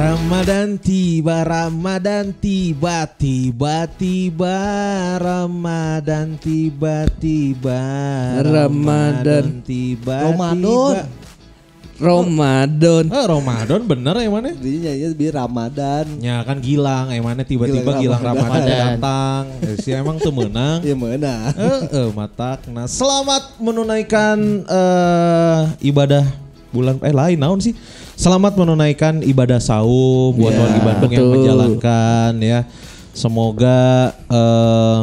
Ramadan tiba, Ramadan tiba, tiba-tiba Ramadan tiba-tiba Ramadan. tiba, Ramadan. Ramadan. Eh, Ramadan bener ya mana? Jadi nyanyi lebih Ramadan. Ya kan Gilang, eh mana tiba-tiba Gilang Gilang Ramadan. Ramadan datang. Eh, si emang tuh menang. Ya mana? Eh, eh, matak. Nah, selamat menunaikan eh, ibadah bulan eh lain naon sih? Selamat menunaikan ibadah saum buat Ya, warga Bandung yang menjalankan ya. Semoga eh,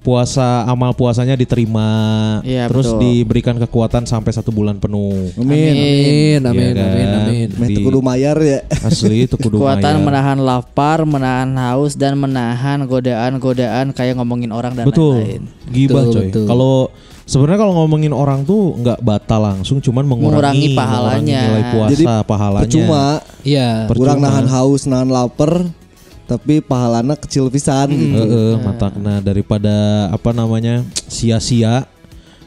puasa amal puasanya diterima, Iya, terus betul. diberikan kekuatan sampai satu bulan penuh. Amin. Amin, amin, Iya kan? amin, amin. Di- teu kudu mayar ya. Asli itu kudu Kekuatan mayar. menahan lapar, menahan haus dan menahan godaan-godaan kayak ngomongin orang dan Betul. lain-lain. Gibah Betul, coy. betul. Kalau sebenarnya kalau ngomongin orang tuh nggak batal langsung, cuman mengurangi, Mengurangi pahalanya. mengurangi nilai puasa Jadi pahalanya. Percuma. Iya. Percuma. Kurang nahan haus, nahan lapar, tapi pahalana kecil pisan gitu. Heeh, matakna daripada apa namanya sia-sia.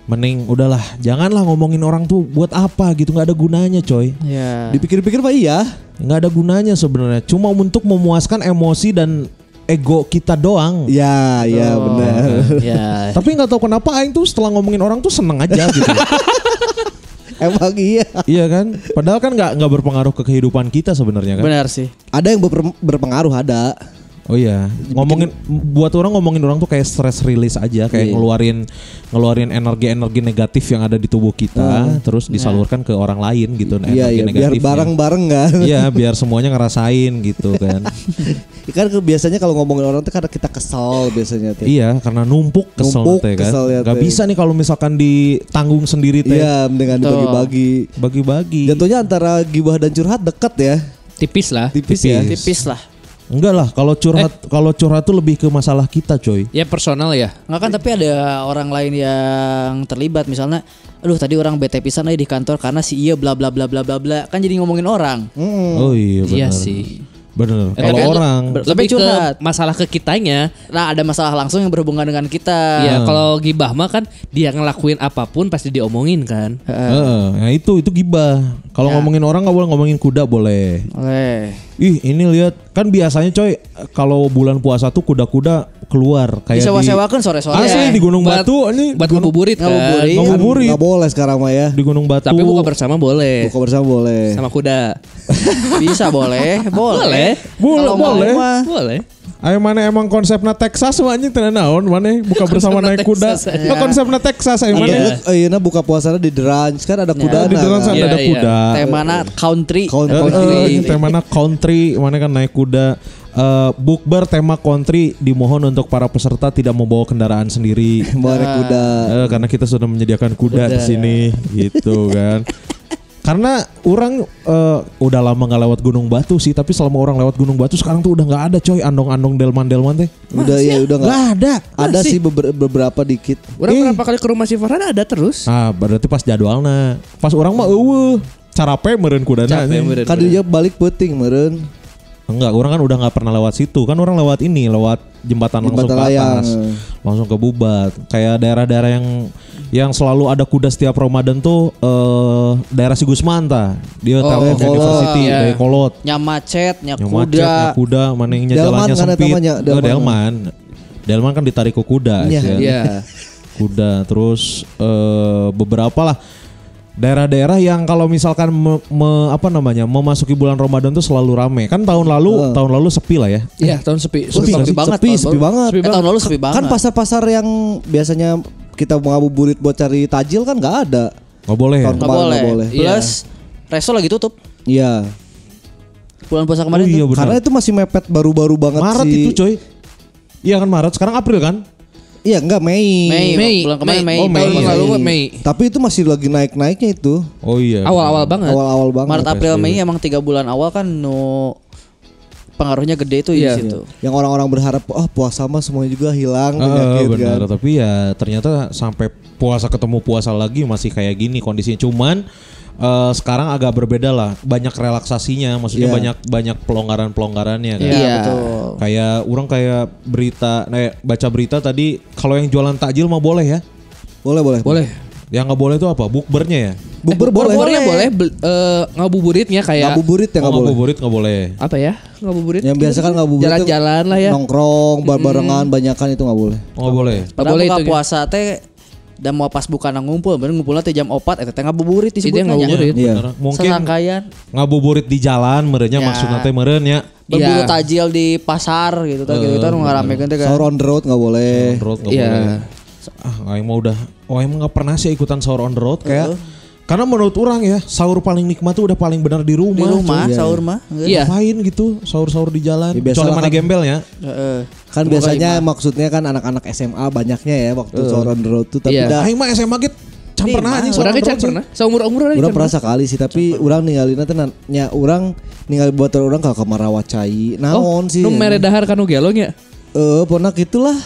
Mending udahlah, janganlah ngomongin orang tuh buat apa gitu nggak ada gunanya coy. Ya. Dipikir-pikir Pak iya. Nggak ada gunanya sebenarnya. Cuma untuk memuaskan emosi dan ego kita doang. Ya, ya Oh. benar. ya. Tapi nggak tahu kenapa Aing tuh setelah ngomongin orang tuh seneng aja gitu. Emang iya. iya kan? Padahal kan nggak nggak berpengaruh ke kehidupan kita sebenarnya kan. Benar sih. Ada yang berpengaruh ada. Oh iya, ngomongin buat orang ngomongin orang tuh kayak stress release aja, kayak Iya. ngeluarin ngeluarin energi-energi negatif yang ada di tubuh kita, terus disalurkan ke orang lain gitu Iya, energi iya, biar bareng-bareng kan. Iya, biar semuanya ngerasain gitu kan. kan biasanya kalau ngomongin orang tuh karena kita kesal biasanya tuh. iya, karena numpuk kesel Numpuk teh kan. kesel ya, Gak bisa nih kalau misalkan ditanggung sendiri teh. Iya, dengan dibagi-bagi. Bagi-bagi. Jatuhnya antara gibah dan curhat dekat ya. Tipis lah. Tipis, ya. Tipis. Tipis lah. Enggak lah, kalau curhat Eh. kalau curhat tuh lebih ke masalah kita, coy. Ya personal ya. Enggak kan tapi ada orang lain yang terlibat misalnya aduh tadi orang bete pisan aja di kantor karena si iya bla bla bla bla bla bla kan jadi ngomongin orang. Oh iya benar. Iya sih. Bener. Eh, Kalau orang ber- Lebih ke curhat. masalah ke kitanya. Nah, ada masalah langsung yang berhubungan dengan kita. Ya kalau gibah mah kan dia ngelakuin apa pun pasti diomongin kan. Heeh, nah itu itu gibah. Kalau Ya. ngomongin orang nggak boleh ngomongin kuda boleh. Oleh. Ih ini lihat kan biasanya coy kalau bulan puasa tuh kuda-kuda keluar kayak di Disewa-sewakan sore-sore. asli di Gunung Buat- Batu ini Buat ngabuburit kan. Ngabuburit. Kan ngabuburit Nggak boleh sekarang mah ya. di Gunung Batu. Tapi buka bersama boleh. Buka bersama boleh. Sama kuda. Bisa boleh, boleh. Boleh, boleh. Boleh. Ayo mana emang konsepnya Texas makanya tenan naon mana buka bersama naik kuda. Texas, Nah, konsepnya Texas ayo mana. Iya. Iya, nah buka puasanya di Derange kan ada kuda Di sana Iya, ada iya. kuda. temana country. Country. Eh, Country. eh, temana country, mana kan naik kuda. Eh, bukber tema country dimohon untuk para peserta tidak membawa kendaraan sendiri. Bawa kuda. Eh, karena kita sudah menyediakan kuda di sini gitu kan. Karena orang eh, udah lama nggak lewat Gunung Batu sih, tapi selama orang lewat Gunung Batu sekarang tuh udah nggak ada coy andong-andong delman-delman teh. Udah ya udah nggak. Ada. Ada sih beber- beberapa dikit. Orang Eh. berapa kali ke rumah si Farhan ada terus. Ah, berarti pas jadwalnya. Pas orang mah eueuh. Carape meureun kudana. Capek, nih. meureun. Kan dia balik puting meren. Enggak, orang kan udah nggak pernah lewat situ. Kan orang lewat ini, lewat jembatan, langsung Jembatan ke layang. atas. Langsung ke Bubat. Kayak daerah-daerah yang yang selalu ada kuda setiap Ramadan tuh eh daerah Si Gusman tah. Dia Oh, Telkom Kolot, University iya. dari Kolot. Nyamacet, nyakuda. macet, yang kuda, mana yang jalannya kan sempit. mah nya, Oh, Delman. Delman. Delman kan ditarik ke kuda. Iya, sih. Iya. kuda terus eh, beberapa lah daerah-daerah yang kalau misalkan me- me- apa namanya memasuki bulan Ramadan tuh selalu rame kan tahun lalu tahun lalu sepi lah ya Iya, tahun sepi. Sepi, sepi banget, sepi, tahun sepi baru. banget. Eh, tahun lalu sepi banget. Kan pasar-pasar yang biasanya kita mau ngabuburit buat cari tajil kan nggak ada. nggak boleh ya Tahun Nggak kemarin boleh. nggak boleh. Plus resto lagi tutup. Iya. Bulan puasa oh kemarin iya tuh. Karena itu masih mepet baru-baru banget Maret sih. itu coy iya kan Maret sekarang April kan Iya enggak Mei. Mei, Mei, bulan kemarin Mei. Oh, Mei, Tahun lalu mah Mei. Tapi itu masih lagi naik-naiknya itu. oh iya Awal-awal banget. Awal-awal banget. Maret, April. Mei emang tiga bulan awal kan no pengaruhnya gede tuh Iya. di situ. Yang orang-orang berharap oh puasa mah semuanya juga hilang Eh, penyakit benar kan. tapi ya ternyata sampai puasa ketemu puasa lagi masih kayak gini kondisinya cuman eh, sekarang agak berbeda lah banyak relaksasinya maksudnya Iya. banyak banyak pelonggaran pelonggarannya kan Iya, Iya. betul. Kayak orang kayak berita, nah, baca berita tadi kalau yang jualan takjil mah boleh ya. Boleh boleh. Boleh. Yang nggak boleh itu apa? Bukbernya ya. Bukber Eh, boleh. Bukbernya boleh, bel- eh, ngabuburitnya kayak Ngabuburit ya Oh, nggak boleh. ngabuburit nggak boleh. apa ya? Ngabuburit. Yang biasa kan ngabuburit Jalan-jalan lah ya. Nongkrong, bar-barengan, banyakan itu nggak boleh. Oh, nggak boleh. Nggak boleh itu, puasa teh dan mau pas bukan ngumpul, bener ngumpulnya teh jam 4 eta teh ngabuburit Itu disebut yang ngabuburit. Iya. Bener. Mungkin Sesangkayan ngabuburit di jalan merenya Ya. maksudnya teh meren ya. berburu Iya. tajil di pasar gitu kan gitu kan ngaramekeun teh kan. Sahur on the road nggak boleh. On the road nggak Iya. boleh. Ah, aing mah udah, oh aing mah nggak pernah sih ikutan sahur on the road kayak. Karena menurut orang ya, sahur paling nikmat tuh udah paling benar di Di rumah. rumah Iya, sahur mah. Iya. Ngapain gitu sahur-sahur di jalan. Ya, Kecuali lah mana kan. gembel ya. Heeh. Kan biasanya maksudnya kan anak-anak SMA banyaknya ya waktu sahur on the road tuh tapi Iya. dah Aing mah SMA gitu can Nih, pernah anjing Orang sahur on the can road sih. pernah. Seumur-umur orang Urang can pernah sekali sih tapi orang ninggalin teh nya orang ninggal buat orang ke kamar rawat cai. Naon sih? Nu mere dahar kanu gelong ya. Eh, pernah gitulah.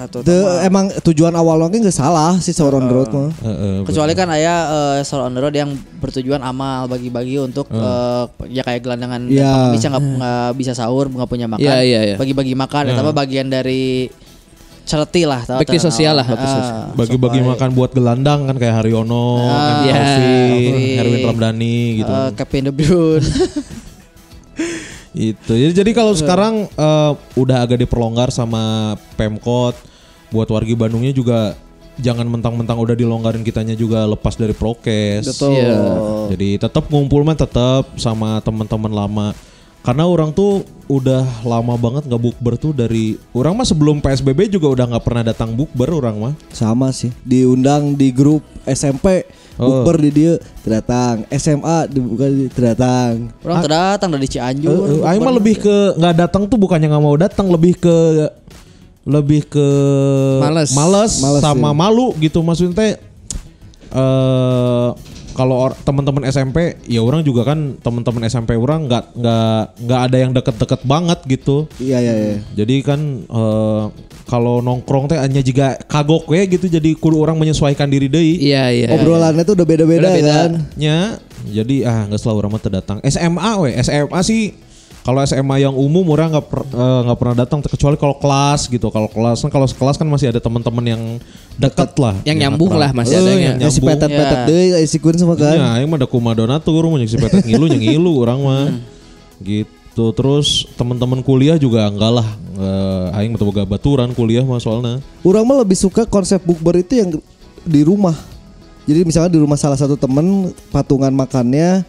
Atuh, The, emang tujuan awal lagi nggak salah sih sahur on the road mah. Heeh, Kecuali kan aya eh, sahur on the road yang bertujuan amal bagi-bagi untuk eh, ya kayak gelandangan dan Iya. bisa nggak nggak bisa sahur nggak punya makan Iya, iya, iya. bagi-bagi makan ya tapi bagian dari cereti lah tahu Bakti tahu. sosial lah, Ah, bagi-bagi makan buat gelandang kan kayak Haryono, Ah, iya. Taufik, Taufik. Herwin Ramdhani gitu. eh, Kevin De Bruyne Itu. Jadi, jadi kalau sekarang eh, udah agak diperlonggar sama Pemkot buat wargi Bandungnya juga jangan mentang-mentang udah dilonggarin kitanya juga lepas dari prokes. Betul. Iya. Jadi tetap ngumpul mah tetap sama teman-teman lama. Karena orang tuh udah lama banget nggak bukber tuh dari orang mah sebelum PSBB juga udah nggak pernah datang bukber orang mah. Sama sih. Diundang di grup SMP Oh. bukber di dia terdatang. SMA dibuka di terdatang. orang terdatang dari Cianjur Eh, eh, Aing mah lebih ke nggak datang tuh bukannya nggak mau datang, lebih ke lebih ke Males. males, Males, sama iya. malu gitu maksudnya teh eh kalau or- teman-teman SMP ya orang juga kan teman-teman SMP orang nggak nggak nggak ada yang deket-deket banget gitu. Iya iya iya. Jadi kan eh, kalau nongkrong teh hanya juga kagok we gitu jadi kudu orang menyesuaikan diri deui. Iya, iya. Obrolannya tuh udah beda-beda kan. nya jadi ah nggak selalu orang mah teu datang SMA we SMA sih kalau SMA yang umum orang nggak per- nggak pernah datang kecuali kalau kelas gitu kalau kelas kan kalau sekelas kan masih ada teman-teman yang deket lah Yang yang nyambung lah masih Eh, ada yang yang Ya si nyambung. petet-petet Ya. deui eh, si kun semua kan. Ya, aing mah ada kuma donatur, mau si petet ngilu yang ngilu orang mah. Hmm. Gitu. Terus teman-teman kuliah juga enggak lah. Eh, aing boga baturan kuliah mah soalnya. Orang mah lebih suka konsep bukber itu yang di rumah. Jadi misalnya di rumah salah satu temen patungan makannya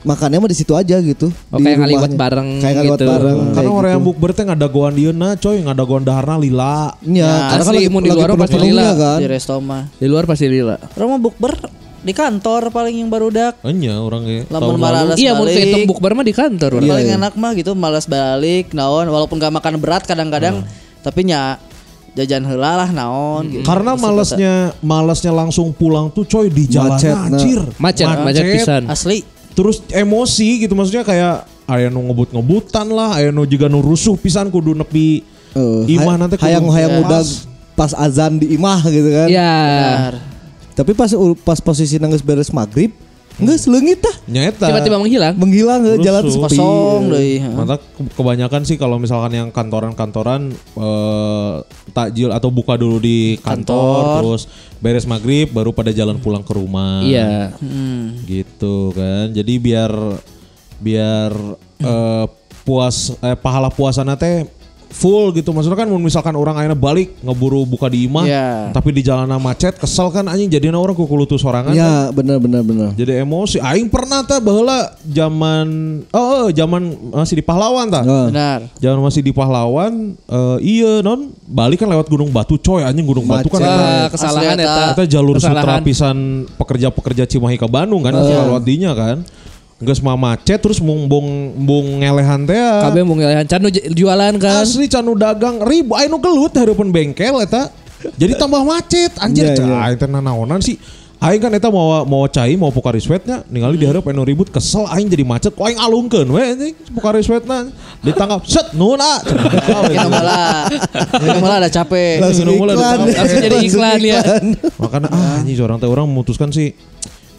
makannya mah di situ aja gitu. Oh, di kayak ngaliwat bareng Kayak ngaliwat gitu. bareng. Karena kayak orang yang gitu. bukber teh ngadagoan dieuna coy, ngadagoan daharna lila. Iya, karena kan mun di luar pasti lila. kan. di resto mah Di luar pasti lila. orang mah bukber di kantor paling yang baru dak Enya orang ge Lamun lalu. Iya, mau kehitung bukber mah di kantor. orang. paling enak mah gitu malas balik naon walaupun gak makan berat kadang-kadang tapi nya jajan heula lah naon gitu. Karena malesnya malesnya langsung pulang tuh coy di jalan Macet, nah. anjir. Macet, macet pisan. asli Terus emosi gitu maksudnya kayak aya nu ngebut-ngebutan lah, aya nu juga nu rusuh pisan kudu nepi Eh, imah hay- nanti kudu hayang hayang pas. udah pas azan di imah gitu kan. Iya. benar Tapi pas pas posisi nangis beres maghrib, nggak selengit tah. Nyata. Tiba-tiba menghilang. Menghilang eh, jalan sepi. kosong deh Mata ke- kebanyakan sih kalau misalkan yang kantoran-kantoran eh, takjil atau buka dulu di kantor, Kantor. terus beres maghrib baru pada jalan pulang ke rumah. Iya. Hmm. Gitu kan. Jadi biar biar eh, puas eh, pahala puasana teh full gitu maksudnya kan misalkan orang akhirnya balik ngeburu buka di imah Iya. tapi di jalanan macet kesel kan anjing jadinya orang kukulutu sorangan kan. Ya benar benar benar. jadi emosi aing pernah tah baheula zaman oh, oh zaman masih di pahlawan tah Oh. benar Jangan masih di pahlawan eh, iya non balik kan lewat Gunung Batu coy anjing Gunung Batu kan Macet. Wah, kesalahan eta. kita jalur sutra Kesalahan. pisan pekerja-pekerja Cimahi ke Bandung kan uh. lewat dinya kan Geus mah macet terus mung bung ngelehan teh ya. Kabeh mau ngelihat can nu j- jualan kan. asli canu dagang ribu. Anu gelut hareupeun bengkel eta. Jadi tambah macet anjir. Iya, cah iya. aing teh nanaonan sih. Aing kan eta mau mau cai mau pokari sweatnya ningali diharap anu ribut kesel aing jadi macet. Kok aing alungkeun we anjing pokari sweatna ditangkap set nuhun ah. Kita malah kita malah ada capek. Langsung mulai. Langsung jadi iklan ya. makanya ah anjing orang teh orang memutuskan sih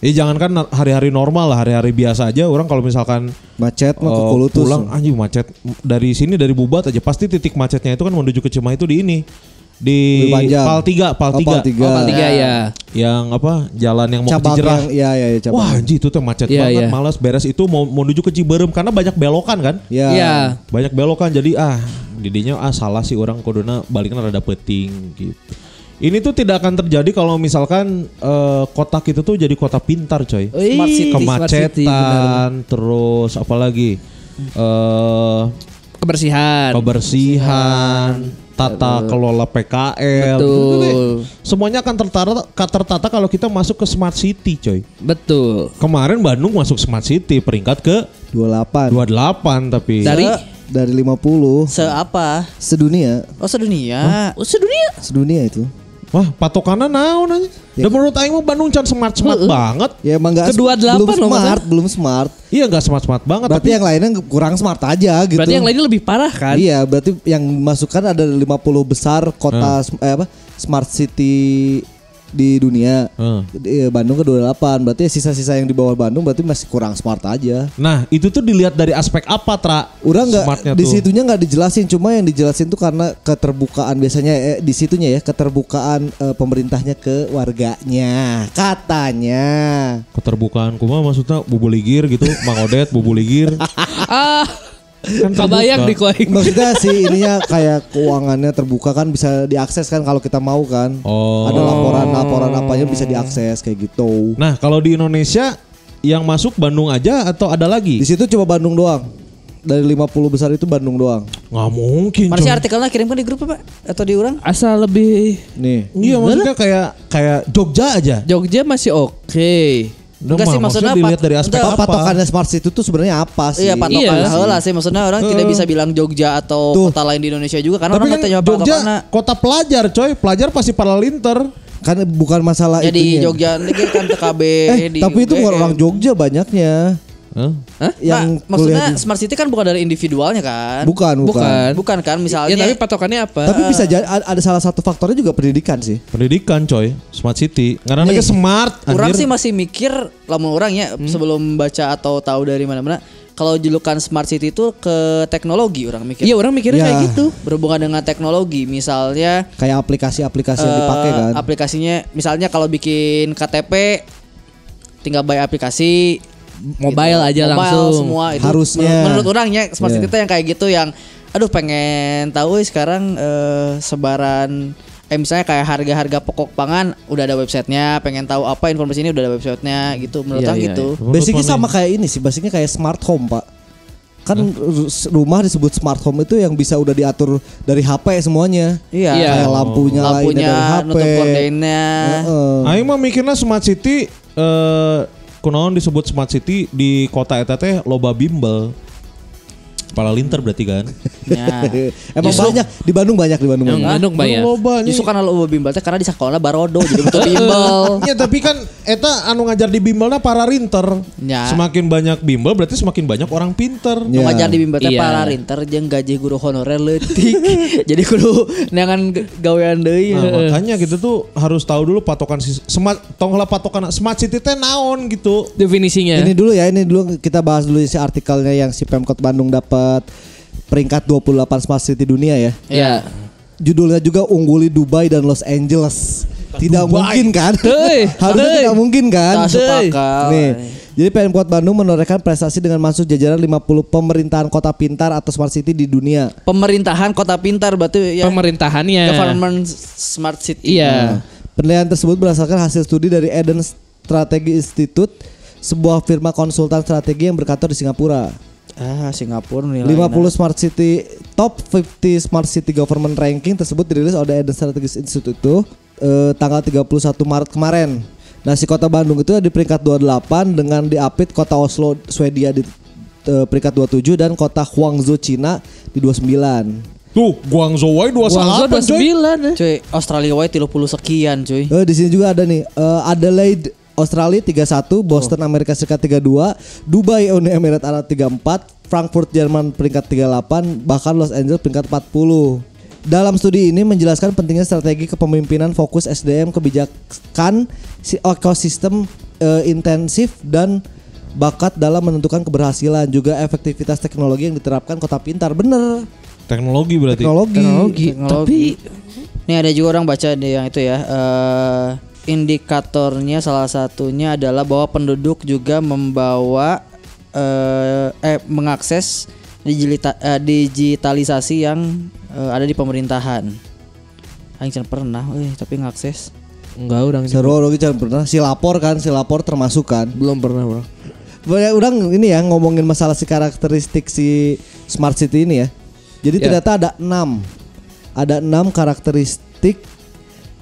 Eh jangan kan hari-hari normal lah, hari-hari biasa aja orang kalau misalkan Macet mah eh, kukulutus. pulang anjing macet dari sini dari Bubat aja pasti titik macetnya itu kan menuju ke Cimahi itu di ini Di. Pal 3, Pal Oh, 3. Pal tiga. Oh, Pal tiga ya. Yang apa? Jalan yang mau ke cabang Cijerah. yang iya iya iya, cabang. Wah anjir itu tuh macet Iya, banget, iya. malas beres itu mau mau menuju ke Ciberem karena banyak belokan kan. Iya. Iya. Banyak belokan jadi ah didinya ah salah sih orang kuduna baliknya rada peting gitu. Ini tuh tidak akan terjadi kalau misalkan eh, kota kita tuh jadi kota pintar coy. Smart city. Smart city, benar. Kemacetan terus apalagi eh Kebersihan. kebersihan, tata kelola PKL. Betul. Gitu deh. Semuanya akan tertata tertata kalau kita masuk ke smart city coy. Betul. Kemarin Bandung masuk smart city peringkat ke 28 28 tapi Dari dari 50 Se apa? sedunia, Oh sedunia. oh, sedunia. sedunia itu. Wah, patokannya naon aja. Dan menurut aing mah Bandung can smart-smart banget. Ya emang enggak Kedua delapan belum smart, belum smart. Iya enggak smart-smart banget Berarti tapi yang lainnya kurang smart aja gitu. Berarti yang lainnya lebih parah kan? Iya, berarti yang masukkan ada 50 besar kota sm- eh, apa? Smart city di dunia. Heeh. Di- Bandung ke 28. Berarti sisa-sisa yang di bawah Bandung berarti masih kurang smart aja. Nah, itu tuh dilihat dari aspek apa, Tra? Udah Smartnya nggak di situnya nggak dijelasin, cuma yang dijelasin tuh karena keterbukaan biasanya eh, di situnya ya keterbukaan eh, pemerintahnya ke warganya, katanya. Keterbukaan kumaha maksudnya bubuligir gitu, Mang Odet bubuligir. Ah, Kan kebayang di koing. Maksudnya sih ininya kayak keuangannya terbuka kan bisa diakses kan kalau kita mau kan. Oh. Ada laporan-laporan apanya bisa diakses kayak gitu. Nah, kalau di Indonesia yang masuk Bandung aja atau ada Di lagi? situ cuma Bandung doang. Dari 50 besar itu Bandung doang. Nggak mungkin. Mana sih artikelnya kirimkan di grup apa? Atau di orang? Asal lebih Nih. Iya, maksudnya kayak kayak Jogja aja. Jogja masih oke. Udah Enggak sih, maksudnya dilihat pat- dari aspek enggak, apa? Patokannya smart city itu sebenarnya apa sih? Iya patokan Iya. heula sih maksudnya orang tidak bisa bilang Jogja atau Tuh. kota lain di Indonesia juga karena Tapi orang kan tahu Jogja patokannya. kota pelajar, coy. Pelajar pasti para linter. Kan bukan masalah Ya di itunya. Jogja ini kan TKB Eh, di tapi itu bukan UGM. orang Jogja banyaknya. Hah? Hah? Yang Nah, maksudnya di- smart city kan bukan dari individualnya kan? bukan, bukan. Bukan. Bukan kan misalnya Ya tapi patokannya apa? Tapi bisa jadi ada salah satu faktornya juga pendidikan sih. Pendidikan, coy. Smart city. Karena mereka smart. Orang anjir. sih masih mikir lamun orang ya Hmm. sebelum baca atau tahu dari mana-mana kalau julukan smart city itu ke teknologi orang mikir. Iya orang mikirnya Ya. kayak gitu. Berhubungan dengan teknologi misalnya Kayak aplikasi-aplikasi yang eh, dipakai kan. aplikasinya misalnya kalau bikin KTP tinggal buy aplikasi Mobile gitu. aja Mobile langsung. semua itu Harusnya. menurut, menurut orangnya smart city Iya. itu yang kayak gitu yang aduh pengen tahu eh, sekarang eh, sebaran eh misalnya kayak harga-harga pokok pangan udah ada websitenya pengen tahu apa informasi ini udah ada websitenya gitu menurut Iya, orang iya, gitu Menurut Basicnya mana sama kayak ini sih, basicnya kayak smart home, Pak. Kan ru- rumah disebut smart home itu yang bisa udah diatur dari HP semuanya. iya Iya. Kayak lampunya, lainnya lampunya dari HP. nutup Heeh. Aing mah mikirnya smart city eh kunaon disebut smart city di kota eta teh loba bimbel. Kepala linter berarti kan. Ya. Emang Justru- banyak di Bandung banyak di Bandung. Yang banyak. Bandung banyak. Loba nih. Justru karena lo bimbel teh karena di sekolah barodo jadi betul bimbel. Ya tapi kan eta anu ngajar di bimbelna para rinter. Ya. Semakin banyak bimbel berarti semakin banyak orang pinter. Ya. Nu ngajar di bimbel teh Iya. para rinter jeung gaji guru honorer leutik. jadi kudu neangan gawean deui. Nah, makanya gitu tuh harus tahu dulu patokan si smart tong lah patokan smart city teh naon gitu. Definisinya. Ini dulu ya, ini dulu kita bahas dulu si artikelnya yang si Pemkot Bandung dapat peringkat 28 smart city dunia ya. Ya. Judulnya juga ungguli Dubai dan Los Angeles. Tidak mungkin kan? Harusnya tidak mungkin kan? Sepakat. Nih, jadi Pemkot Bandung menorehkan prestasi dengan masuk jajaran 50 pemerintahan kota pintar atau smart city di dunia. Pemerintahan kota pintar berarti ya Pemerintahannya. government smart city. Iya. Penilaian tersebut berdasarkan hasil studi dari Eden Strategy Institute, sebuah firma konsultan strategi yang berkantor di Singapura. Ah, Singapura nilai. 50 smart city top 50 smart city government ranking tersebut dirilis oleh Eden Strategies Institute itu eh, tanggal 31 Maret kemarin. Nah, si kota Bandung itu di peringkat 28 dengan diapit kota Oslo Swedia di eh, peringkat 27 dan kota Guangzhou Cina di 29. Tuh, Guangzhou wae Guangzhou 28 coy. 29 ya. Cuy, Australia wae 30 sekian cuy. Eh, di sini juga ada nih eh, Adelaide Australia 31, Boston Amerika Serikat 32, Dubai Uni Emirat Arab 34, Frankfurt Jerman peringkat 38, bahkan Los Angeles peringkat 40. Dalam studi ini menjelaskan pentingnya strategi kepemimpinan fokus SDM kebijakan si ekosistem eh, intensif dan bakat dalam menentukan keberhasilan juga efektivitas teknologi yang diterapkan kota pintar bener Teknologi berarti. teknologi, Teknologi. Teknologi. Tapi Nih ada juga orang baca di yang itu ya. eh, indikatornya salah satunya adalah bahwa penduduk juga membawa eh, eh mengakses digilita- eh, digitalisasi yang eh, ada di pemerintahan. Aing can pernah, eh tapi ngakses. Enggak orang Seru orang jangan pernah si lapor kan, si lapor termasuk kan. belum pernah bro. Banyak orang ini ya ngomongin masalah si karakteristik si smart city ini ya. Jadi Ya. ternyata ada enam, ada enam karakteristik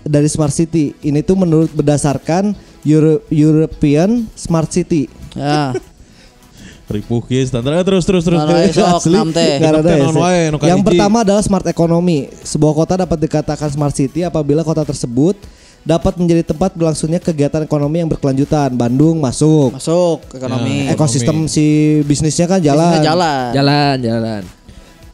dari smart city. Ini tuh menurut berdasarkan Euro- European Smart City. Ya. Ripuh kieu standar terus terus terus. Nah, Asli, ya, Yang pertama adalah smart economy. Sebuah kota dapat dikatakan smart city apabila kota tersebut dapat menjadi tempat berlangsungnya kegiatan ekonomi yang berkelanjutan. Bandung masuk. Masuk ekonomi. Ya, Ekosistem si bisnisnya kan jalan. Bisnisnya jalan. Jalan, jalan.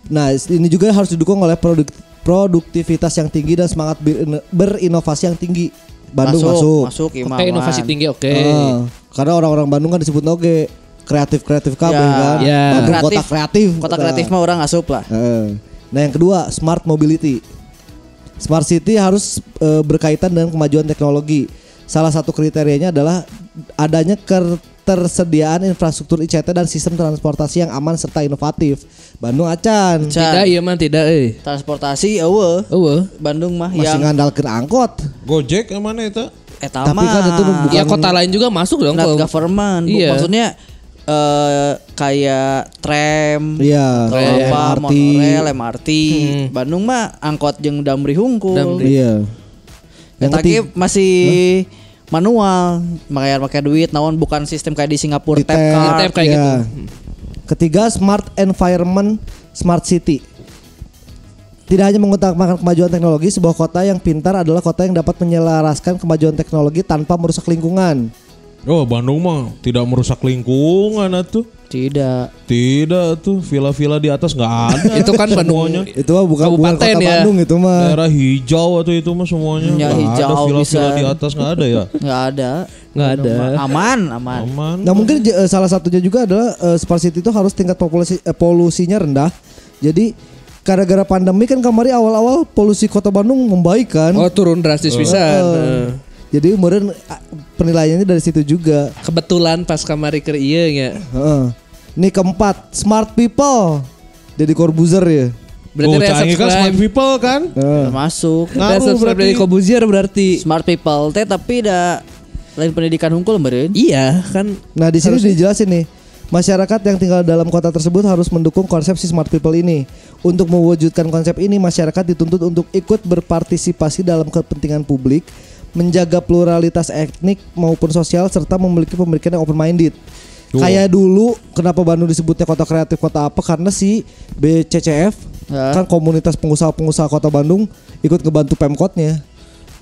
Nah, ini juga harus didukung oleh produk produktivitas yang tinggi dan semangat berin- berinovasi yang tinggi. Bandung masuk. Masuk, Oke, inovasi tinggi oke. Ah, karena orang-orang Bandung kan disebut oke kreatif-kreatif kabeh Ya. kan. Ya. Bandung kota Kreatif. kreatif. Kota kreatif mah orang asup lah. Heeh. Nah, yang kedua, smart mobility. Smart city harus eh, berkaitan dengan kemajuan teknologi. Salah satu kriterianya adalah adanya ketersediaan infrastruktur ICT dan sistem transportasi yang aman serta inovatif. Bandung acan Can. Tidak iya mah tidak eh. Transportasi eueuh. Eueuh. Bandung mah masih yang ngandalkeun angkot. Gojek yang mana itu? etama. Tapi kan itu bukan- Ya kota lain juga masuk dong not kalau government. Iya. Maksudnya eh kayak tram, Iya, apa, MRT. monorail, MRT. Hmm. Bandung mah angkot jeung damri hungkul. Damri. Iya. Yang Eta ge ketiga, masih manual, makanya pakai duit naon bukan sistem kayak di Singapura Di tap card. Tap kayak Iya. gitu. Ketiga, smart environment, smart city. Tidak hanya mengutamakan kemajuan teknologi, sebuah kota yang pintar adalah kota yang dapat menyelaraskan kemajuan teknologi tanpa merusak lingkungan. Oh Bandung mah tidak merusak lingkungan atuh. Tidak. Tidak tuh villa-villa di atas nggak ada. Itu kan Bandung. semuanya. Itu mah bukan bukan Kabupaten kota ya. Bandung itu mah. Daerah hijau atau itu mah semuanya. Ya, Nggak hijau ada villa-villa di atas nggak ada ya. Nggak ada. Nggak ada. Aman, aman. Aman. Nah mungkin eh, salah satunya juga adalah eh, smart city itu harus tingkat populasi eh, polusinya rendah. Jadi gara-gara pandemi kan kemarin awal-awal polusi kota Bandung membaik kan. Oh turun drastis bisa. Eh, Jadi kemudian ah, penilaiannya dari situ juga. Kebetulan pas kamari ke iya nya. Heeh. Ini keempat, smart people. Jadi Corbuzier ya. Berarti oh, kan smart people kan? Heeh. Masuk. Ngaruh subscribe berarti. dari Kobuzier berarti. Smart people teh tapi da lain pendidikan hungkul meureun. Iya kan. Nah di sini dijelasin nih, masyarakat yang tinggal dalam kota tersebut harus mendukung konsep si smart people ini. Untuk mewujudkan konsep ini, masyarakat dituntut untuk ikut berpartisipasi dalam kepentingan publik, menjaga pluralitas etnik maupun sosial, serta memiliki pemikiran yang open minded. Tuh. Kayak dulu, kenapa Bandung disebutnya kota kreatif, kota apa? Karena si BCCF Ya. kan komunitas pengusaha-pengusaha kota Bandung ikut ngebantu pemkotnya.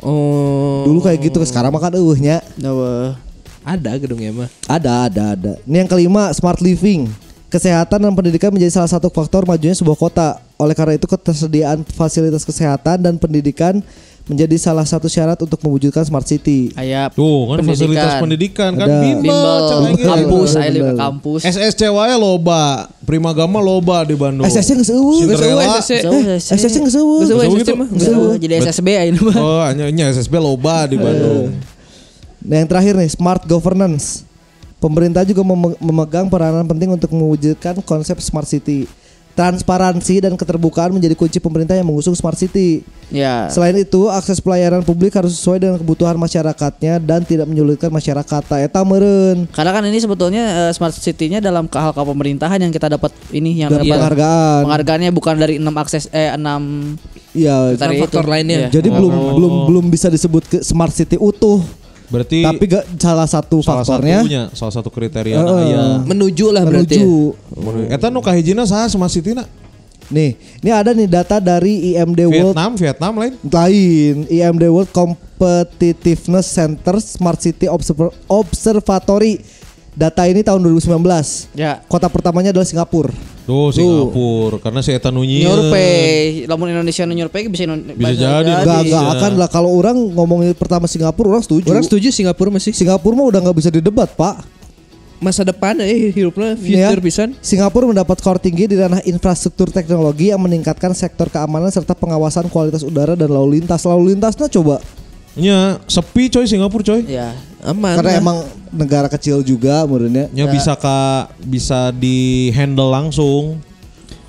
Oh. Dulu kayak gitu, sekarang mah kan eueuhnya. Nah, Ada gedungnya mah. Ada, ada, ada. Ini yang kelima, smart living. Kesehatan dan pendidikan menjadi salah satu faktor majunya sebuah kota. Oleh karena itu, ketersediaan fasilitas kesehatan dan pendidikan menjadi salah satu syarat untuk mewujudkan smart city. aya Tuh kan Pendidikan. fasilitas pendidikan kan Ada. bimbel, bimbel ge. kampus, di bener. kampus. SSC wae loba, Primagama loba di Bandung. SSC geus eueuh. Jauh, Eh, SSC. SSC geus eueuh. Geus eueuh, SSC mah. Geus eueuh. Jadi SSB ayeuna mah. Oh, hanya nya SSB loba di Bandung. Nah, yang terakhir nih, smart governance. Pemerintah juga mem- memegang peranan penting untuk mewujudkan konsep smart city. Transparansi dan keterbukaan menjadi kunci pemerintah yang mengusung smart city. Ya. Selain itu, akses pelayanan publik harus sesuai dengan kebutuhan masyarakatnya dan tidak menyulitkan masyarakat. Eta meureun. Karena kan ini sebetulnya eh, smart city-nya dalam ke hal pemerintahan yang kita dapat ini yang dapat penghargaan. penghargaannya bukan dari enam akses eh enam Iya. Tadi faktor itu. lainnya. Iya. Jadi belum belum belum bisa disebut ke smart city utuh. Berarti Tapi gak, salah satu salah faktornya satunya, salah satu kriteria Heeh. aya. Menuju lah berarti. ya. menuju. Eta nu kahijina saha smart city na? Nih, ini ada nih data dari IMD World Vietnam, Vietnam lain. lain IMD World Competitiveness Center Smart City Observer- Observatory. Data ini tahun 2019. ya Kota pertamanya adalah Singapura. Tuh Singapura karena si eta nu nyieun. nyurpe lamun Indonesia nu nyurpe bisa Indo- Bisa jadi. Gak, Bisa. gak akan lah kalau orang ngomongin pertama Singapura orang setuju. Orang setuju Singapura masih. Singapura mah udah nggak bisa didebat pak. masa depan eh hirupna Iya. future pisan. Singapura mendapat skor tinggi di ranah infrastruktur teknologi yang meningkatkan sektor keamanan serta pengawasan kualitas udara dan lalu lintas. Lalu lintasnya coba Nya sepi coy Singapura coy. Ya. Aman. karena lah. emang negara kecil juga menurutnya. Nya bisa ka bisa di handle langsung.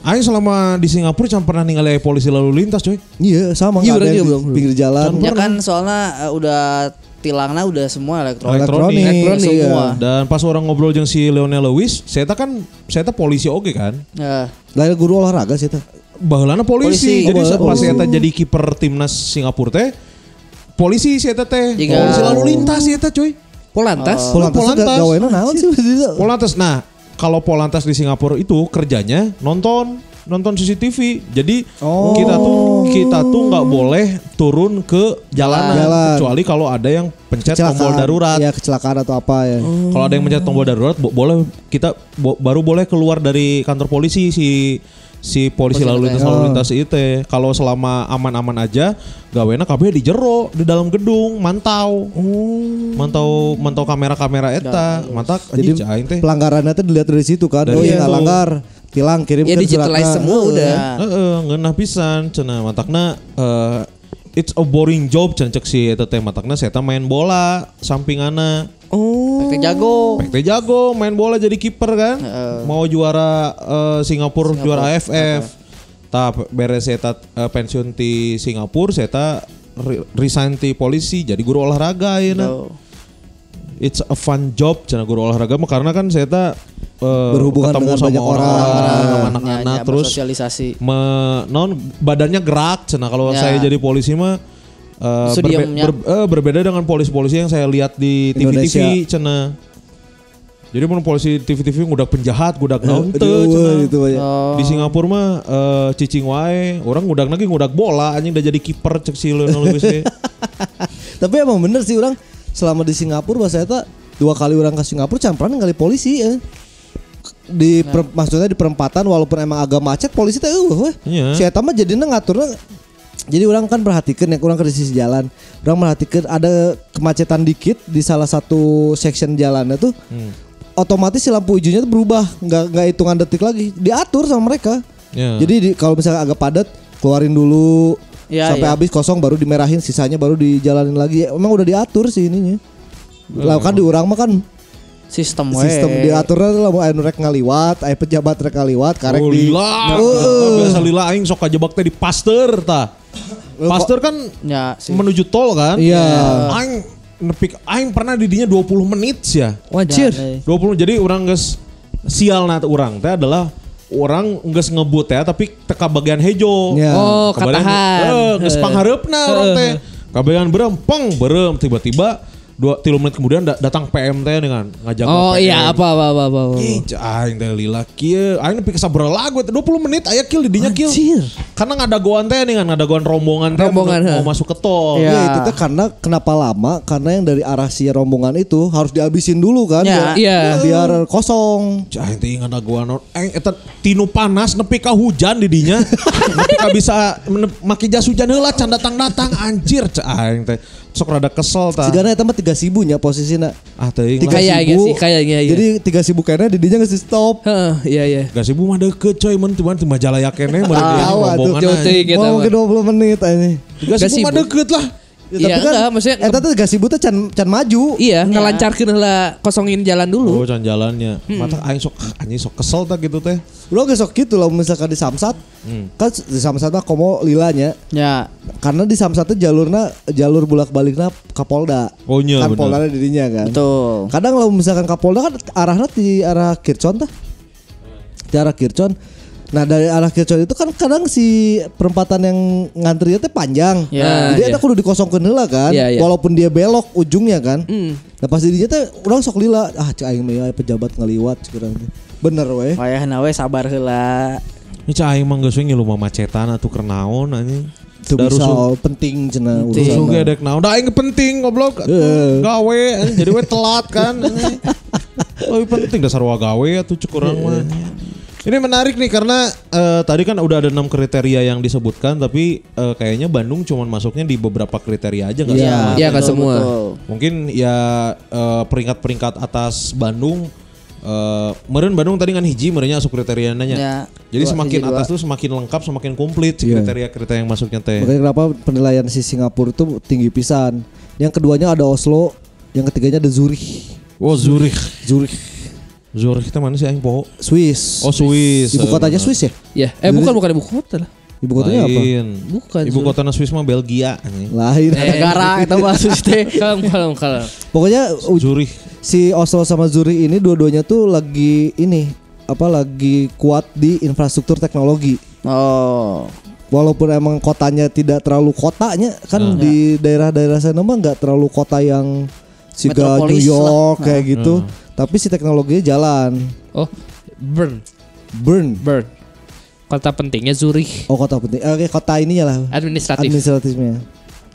Aing selama di Singapura cuma pernah ningali polisi lalu lintas coy. Iya sama Iya, nggak ada iya, di belum, pinggir jalan. Ya kan soalnya eh, udah tilangnya udah semua elektronik. Elektronik. Elektronik, iya. Semua. Dan pas orang ngobrol jeung si Lionel Lewis, saya kan saya polisi oke kan. Ya. Lah guru olahraga sih teh. Baheulana polisi. Polisi. Jadi Oh, pas oh. saya jadi kiper timnas Singapura teh polisi saya teh. Jika- Polisi lalu lintas ya teh cuy. Polantas. Polantas Polantas. naon sih Polantas. Nah, kalau Polantas di Singapura itu kerjanya nonton nonton CCTV. Jadi Oh. kita tuh kita tuh nggak boleh turun ke jalanan Jalan. kecuali kalau ada yang pencet tombol darurat. Ya kecelakaan atau apa ya. Kalau ada yang mencet tombol darurat bo- boleh kita bo- baru boleh keluar dari kantor polisi si si polisi lalu lintas lalu lintas itu teh. Kalau selama aman-aman aja gawena kabeh di jero di dalam gedung mantau. Mantau mantau kamera-kamera eta. Mantak Jadi aing teh. pelanggarannya tuh dilihat dari situ kan. Dari oh iya langgar, tilang kirim Ya digitalize semua udah. Ya. Heeh, ngeunah pisan cenah matakna eh, it's a boring job cenah cek si eta teh matakna saya main bola sampingana. Oh. Pek jago. Pek teh jago main bola jadi kiper kan. Mau juara eh, Singapura, juara AFF. Tah beres saya pensiun di Singapura saya resign ti polisi jadi guru olahraga ya Tuh. It's a fun job cenah guru olahraga mah karena kan saya teh eh, Berhubungan ketemu dengan sama banyak orang. orang-orang, sama Ya, anak-anak ya, terus bersosialisasi. me- non badannya gerak cenah kalau Ya. saya jadi polisi mah Justru berbe- ber- eh, berbeda dengan polisi-polisi yang saya lihat di. TV-TV cenah. Jadi mun polisi TV-TV ngudak penjahat, ngudak naon teu Aduh, cenah. gitu banyak. Oh. Di Singapura mah eh, cicing wae, orang ngudak lagi ngudak bola anjing udah jadi kiper cek si Lionel. Tapi emang bener sih orang selama di Singapura bahasa eta dua kali orang ke Singapura campuran kali polisi ya. Di per- maksudnya di perempatan walaupun emang agak macet polisi teh eueuh weh. Iya. Si eta mah jadinya ngaturna jadi orang kan perhatikan ya, orang ke sisi jalan. Orang perhatikan ada kemacetan dikit di salah satu section jalannya tuh. Hmm. Otomatis si lampu hijaunya tuh berubah, nggak nggak hitungan detik lagi, diatur sama mereka. Ya. Jadi di, kalau misalnya agak padat, keluarin dulu Ya, sampai ya. habis kosong baru dimerahin, sisanya baru dijalanin lagi. Ya, emang udah diatur sih ininya. Lah kan di urang mah kan Sistem we. sistem diaturnya tuh lah mau anu rek ngaliwat, aya pejabat rek ngaliwat, karek oh, di lila. Heeh. Biasa lila aing sok kajebak teh di Pasteur tah. Pasteur kan Ya, sih. menuju tol kan? Iya. Aing nepik aing pernah didinya 20 menit sih ya. Wajir. Dan, eh, 20 jadi orang geus sial na orang teh adalah orang geus ngebut ya tapi teka bagian hejo. Ya. Oh, katahan. Eh, geus panghareupeuna orang teh. Kabayan berem peng berem tiba-tiba dua tiga menit kemudian da- datang PM teh dengan ngajak Oh PM. iya apa apa apa apa. apa. Ih, aing teh lila kieu. Aing nepi ka sabaraha lagu teh 20 menit aya kill di dinya kill. Anjir. Karena ngadagoan teh dengan ngadagoan rombongan teh Rombongan, mau masuk ke tol. Iya. Ya itu tuh karena kenapa lama? Karena yang dari arah si rombongan itu harus dihabisin dulu kan. Ya. biar- Iya. Biar kosong. Aing teh ngadagoan aing eta tinu panas nepi ka hujan di dinya. nepi ka bisa make jas hujan heula can datang-datang anjir aing teh. Sok rada kesel tah. Sigana eta mah tiga sibu nya posisinya. Ah teuing Tiga lah. Kayaknya sibu. sih, kayaknya, iya. Jadi tiga sibu kayaknya di dinya nggak stop. Heeh, iya iya. Gak sih bu mah deket coy mun cuman di Majalaya kene meureun Ah, dia tahu, atuh. rombongan. Mau mah. mungkin 20 menit sih bu mah Gasibu. deket lah. Ya, Iya, tapi kan enggak, maksudnya eta tuh gak sibuk tuh can can maju. Iya, ngelancarkeun heula kosongin jalan Oh, dulu. can jalannya. Mata aing sok anjing sok kesel tak gitu teh. Lo gesok gitu lah misalkan di Samsat. Kan di Samsat mah komo lilanya. Ya. Karena di Samsat tuh jalurnya jalur bolak-baliknya Kapolda. Oh, iya, Kan. Polda di dirinya kan. Betul. Kadang kalau misalkan Kapolda kan arahnya di arah Kircon tah. Di arah Kircon. Nah dari arah Kircon itu kan kadang si perempatan yang ngantrinya teh panjang. Ya, Jadi iya. eta kudu dikosongkeun heula kan. Iya, iya. Walaupun dia belok ujungnya kan. Hmm. Nah pas dirinya teh orang sok lila. Ah cek aing mah aya pejabat ngaliwat sekarang. Bener weh. Wayahna we sabar heula. Ini cah aing mah geus we ngilu macetan atuh keur naon anjing. Itu bisa rusuh- penting cenah Penting. urusan. rusuh gedek naon. Da aing penting goblok. Gawe jadi we telat kan. Lebih penting dasar wa gawe atuh cek urang mah. Ini menarik nih karena eh, tadi kan udah ada enam kriteria yang disebutkan tapi eh, kayaknya Bandung cuman masuknya di beberapa kriteria aja nggak Iya. semua. Iya, nggak semua. betul. Mungkin ya eh, peringkat-peringkat atas Bandung eh meren Bandung tadi kan hiji merenya asup kriteria nanya. Ya, Jadi dua, semakin hiji, dua. atas tuh semakin lengkap, semakin komplit si Iya. kriteria-kriteria yang masuknya teh. Makanya kenapa penilaian si Singapura itu tinggi pisan. Yang keduanya ada Oslo, yang ketiganya ada Zurich. Oh Zurich. Zurich, Zurich kita mana sih aing poho? Swiss. Oh Swiss. Ibu kotanya Swiss ya? Ya, eh bukan bukan ibu kota lah. Ibu kotanya apa? Lain. Bukan. Ibu kota Swiss mah Belgia. Lain. negara itu maksud teh. Kalem kalem kalem. Pokoknya Zurich. si Oslo sama Zurich ini dua-duanya tuh lagi ini apa lagi kuat di infrastruktur teknologi. Oh. Walaupun emang kotanya tidak terlalu kotanya kan di daerah-daerah sana mah nggak terlalu kota yang siga New York lah. kayak gitu. Tapi si teknologinya jalan. Oh, Bern, Burn. Bern. Kota pentingnya Zurich. Oh kota penting. Oke kota ininya lah. Administratif. Administratifnya.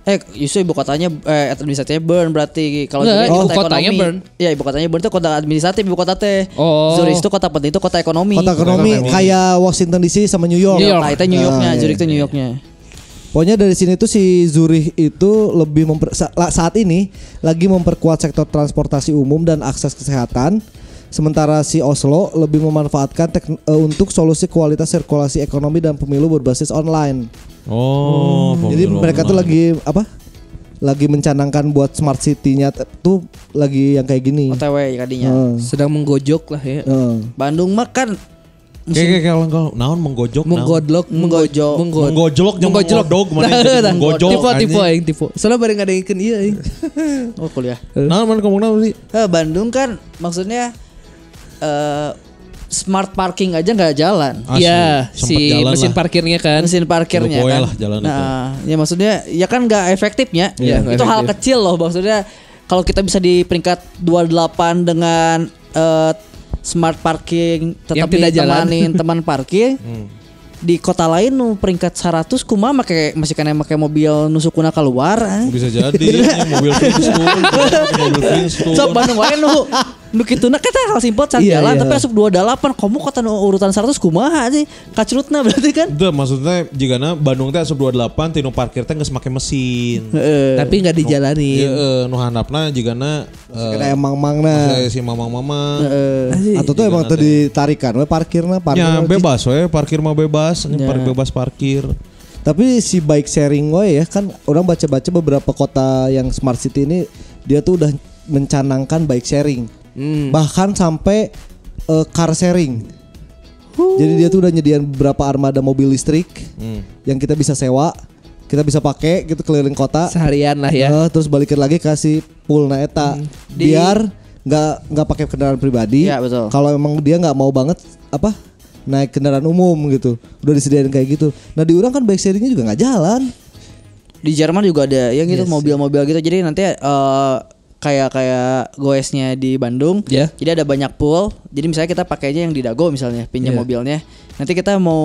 Eh, justru ibu kotanya eh administratifnya Bern berarti kalau Enggak, Zurich ibu kota kotanya ekonomi. Bern. Iya, ibu kotanya Bern itu kota administratif, ibu kota teh. Oh. Zurich itu kota penting itu kota ekonomi. Kota ekonomi kayak Washington DC sama New York. New York. Nah, itu New Yorknya, Ah, iya, Zurich itu New Yorknya. Pokoknya dari sini tuh si Zurich itu lebih memper, saat ini lagi memperkuat sektor transportasi umum dan akses kesehatan. Sementara si Oslo lebih memanfaatkan tek- eh, untuk solusi kualitas sirkulasi ekonomi dan pemilu berbasis online. Oh, Jadi pemilu mereka tuh lagi apa? Lagi mencanangkan buat smart city-nya tuh lagi yang kayak gini. OTW kadinya. Heeh. Sedang menggojok lah ya. Heeh. Bandung mah kan Kayak kayak kalau naon menggojok naon? Menggodlok, Menggojok. menggojok. Menggojlok jeung Menggojlok. mengodog mana yang menggojok. Tipe tipe aing tipe. Soalnya bareng ada yang iya aing. oh kuliah. Naon mana ngomong naon sih? Eh, Bandung kan maksudnya eh smart parking aja nggak jalan. Asli, Iya, si jalan mesin lah. parkirnya kan. mesin parkirnya Lupoy kan. lah jalan itu. nah, ya maksudnya ya kan nggak efektifnya. Iya, nggak itu hal kecil loh maksudnya kalau kita bisa di peringkat 28 dengan eh, smart parking tetap Yang tidak jalan. ditemanin teman parkir. Di kota lain nu peringkat 100 kumaha make masih kena make mobil nusukuna keluar. Bisa jadi mobil Flintstone, mobil Flintstone. Sok Bandung wae nu nu kituna kita hal simpel can Iya, jalan iya. tapi asup 28 kamu kota nu urutan 100 kumaha sih kacrutna berarti kan. Itu maksudnya jika Bandung teh asup 28 tinu parkir teh geus make mesin. Heeh. Tapi nggak dijalani. Nu handapna jigana Kena emang mangna. eh, si mamang-mamang. Atau tuh emang tuh ditarikan we parkirnya parkir. Ya bebas we, parkir mah bebas, ini Ya. parkir bebas parkir. Tapi si bike sharing we ya kan orang baca-baca beberapa kota yang smart city ini dia tuh udah mencanangkan bike sharing. Hmm. Bahkan sampai eh, car sharing. Jadi dia tuh udah nyediain beberapa armada mobil listrik Hmm. yang kita bisa sewa, kita bisa pakai gitu keliling kota. Seharian lah ya. Eh, terus balikin lagi kasih pool na eta Di- biar nggak nggak pakai kendaraan pribadi. Betul. Kalau emang dia nggak mau banget apa naik kendaraan umum gitu, udah disediain kayak gitu. Nah di orang kan bike sharingnya juga nggak jalan. Di Jerman juga ada yang gitu mobil-mobil gitu. Jadi nanti eh, kayak kayak goesnya di Bandung. Ya. Jadi ada banyak pool. Jadi misalnya kita pakainya yang di Dago misalnya, pinjam Iya. mobilnya. Nanti kita mau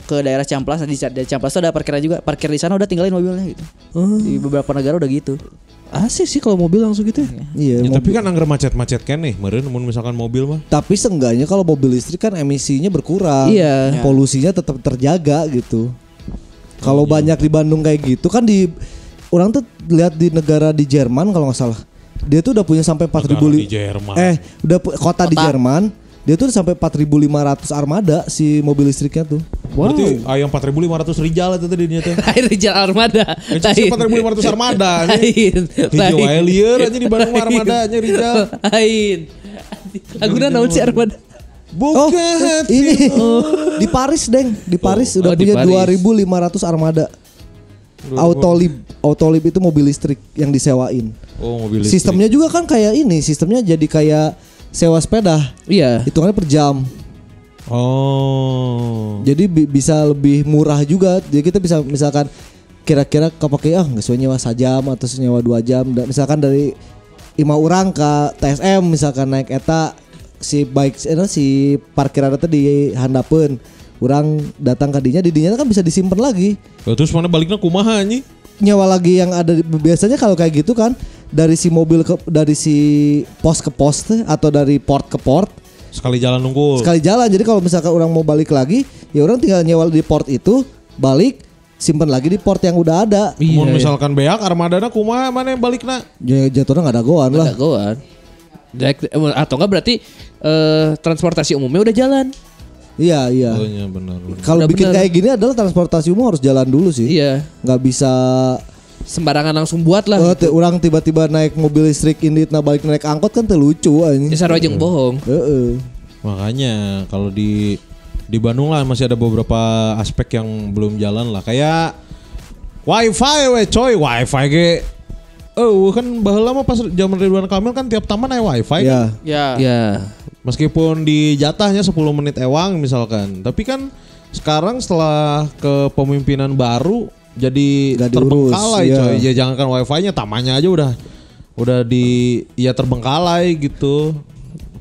ke daerah Ciamplas, di di Ciamplas tuh ada parkiran juga. Parkir di sana udah tinggalin mobilnya gitu. Di beberapa negara udah gitu. Asik sih kalau mobil langsung gitu. ya. Iya. Ya, mobil- tapi kan anggar macet-macet kan nih, meureun mun misalkan mobil mah. tapi seenggaknya kalau mobil listrik kan emisinya berkurang. Iya. Polusinya tetap terjaga gitu. Kalau banyak di Bandung kayak gitu kan di orang tuh lihat di negara di Jerman kalau nggak salah. Dia tuh udah punya sampai 4000 Negara li- di Jerman. Eh, udah pu- kota, di Jerman. Dia tuh udah sampai 4500 armada si mobil listriknya tuh. Berarti ayam 4500 Rijal itu tadi dia. Lain Rijal Armada. Eh, cek sih 4500 armada. Lain. Hiji wae lieur aja di Bandung armadanya Rijal. Lain. Laguna naon sih Armada? Oh, Bukan. ini di Paris, Deng. Di Paris udah oh, di punya Paris. 2500 armada. Autolib, Autolib itu mobil listrik yang disewain. Oh, mobil listrik. Sistemnya juga kan kayak ini, sistemnya jadi kayak sewa sepeda. Iya. Hitungannya per jam. Oh. Jadi bi- bisa lebih murah juga. Jadi kita bisa misalkan kira-kira kepake ah nggak nyewa sajam atau nyewa dua jam. Da- Misalkan dari lima orang ke TSM misalkan naik eta si bike eh, si parkiran itu di handapeun. Orang datang ke dinya, di dinya kan bisa disimpan lagi. Lah, Terus mana baliknya kumaha anjing? Nyawa lagi yang ada di- biasanya kalau kayak gitu kan dari si mobil ke dari si pos ke pos teh, atau dari port ke port Sekali jalan nunggu. sekali jalan. Jadi kalau misalkan orang mau balik lagi, ya orang tinggal nyewa di port itu, balik, simpan lagi di port yang udah ada. Mun misalkan beak armadana kumaha mana yang balikna? Ya jatuhnya nggak ada goan lah. Ada goan. Direct- eh, atau enggak berarti eh, transportasi umumnya udah jalan. Iya iya. Oh iya benar. Kalau bikin bener. kayak gini adalah transportasi umum harus jalan dulu sih. Iya. Nggak bisa Sembarangan langsung buat lah. eh, ti- orang tiba-tiba naik mobil listrik ini nah balik naik angkot kan teu lucu anjing. Ya sarua jeung bohong. Heeh. Makanya kalau di di Bandung lah masih ada beberapa aspek yang belum jalan lah kayak wifi we coy wifi ge Oh kan baheula mah pas zaman Ridwan Kamil kan tiap taman aya wifi Ya. kan. Ya. Ya. Meskipun di jatahnya 10 menit ewang misalkan. Tapi kan sekarang setelah kepemimpinan baru jadi diurus, terbengkalai iya. coy. Ya jangankan wifi-nya tamannya aja udah udah di ya terbengkalai gitu.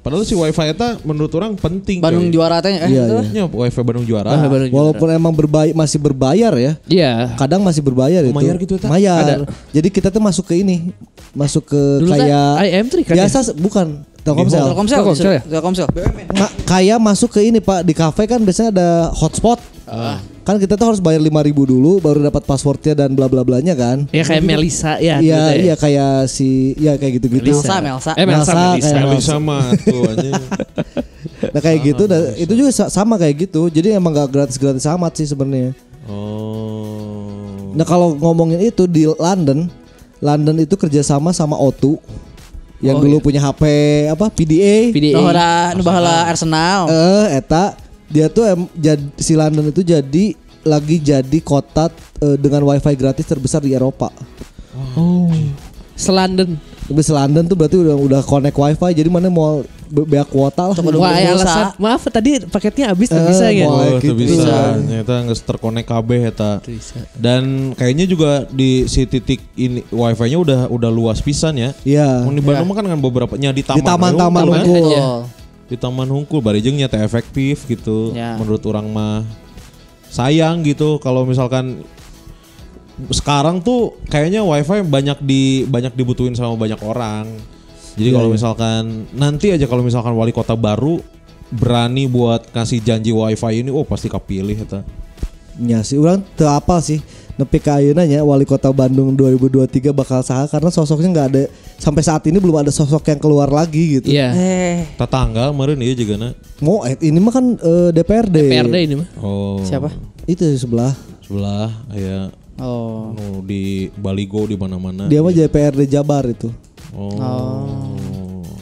Padahal si wifi itu menurut orang penting. Bandung coy. juara teh eh, Iya, itu. iya. Ya, wifi Bandung juara. Ah. Walaupun emang berbayar masih berbayar ya. Iya. Kadang masih berbayar itu. Mayar gitu, Ta? Mayar. Ada. Jadi kita tuh masuk ke ini, masuk ke Dulu kayak IM3 kan ya? biasa bukan Telkomsel. Telkomsel, Telkomsel ya? Telkomsel. Ma- kayak masuk ke ini Pak di kafe kan biasanya ada hotspot. Kan kita tuh harus bayar 5000 dulu baru dapat passwordnya dan bla bla blanya kan. Ya kayak Melisa ya. Iya gitu ya. iya kayak si ya kayak gitu-gitu. Melsa, Melsa. Eh Melsa, Melsa, Melisa. kayak- Bisa mah tuh anjing. Nah kayak gitu dan itu juga sa- sama kayak gitu. Jadi emang gak gratis-gratis amat sih sebenarnya. Oh. Nah kalau ngomongin itu di London, London itu kerjasama sama O2 yang Oh, dulu iya. punya HP apa PDA. PDA. Baheula Arsenal. Eh, eta dia tuh em, jad- si London itu jadi lagi jadi kota eh, dengan wifi gratis terbesar di Eropa. Oh. Selanden. Tapi London tuh berarti udah udah connect wifi jadi mana mau be- bea kuota lah. Wah, ya alasan. Maaf tadi paketnya habis Eh, tuh bisa ya. mau- Oh, gitu. itu bisa. Bisa. Ternyata nggak terkonek kabeh eta. Bisa. Dan kayaknya juga di si titik ini wifi-nya udah udah luas pisan ya. Iya. Mun di Bandung mah kan kan beberapa nya di taman. Di taman-taman Hungkul, kan? unggul. Betul. Iya. Di taman hungkul barijeng nyata efektif gitu. Ya. Menurut orang mah sayang gitu kalau misalkan sekarang tuh kayaknya wifi banyak di banyak dibutuhin sama banyak orang. Jadi Iya, kalau iya. misalkan nanti aja kalau misalkan wali kota baru berani buat kasih janji wifi ini, oh pasti kepilih eta. Ya sih orang apa sih nepi ka ayeuna nya wali kota Bandung 2023 bakal saha karena sosoknya nggak ada sampai saat ini belum ada sosok yang keluar lagi gitu. Iya. Eh, Tetangga kemarin iya juga na. Mau eh, ini mah kan eh, DPRD. PRD ini mah. Oh. siapa? Itu di sebelah. Sebelah ya Oh. oh, di Baligo di mana-mana. Dia mah DPRD Jabar itu. Oh.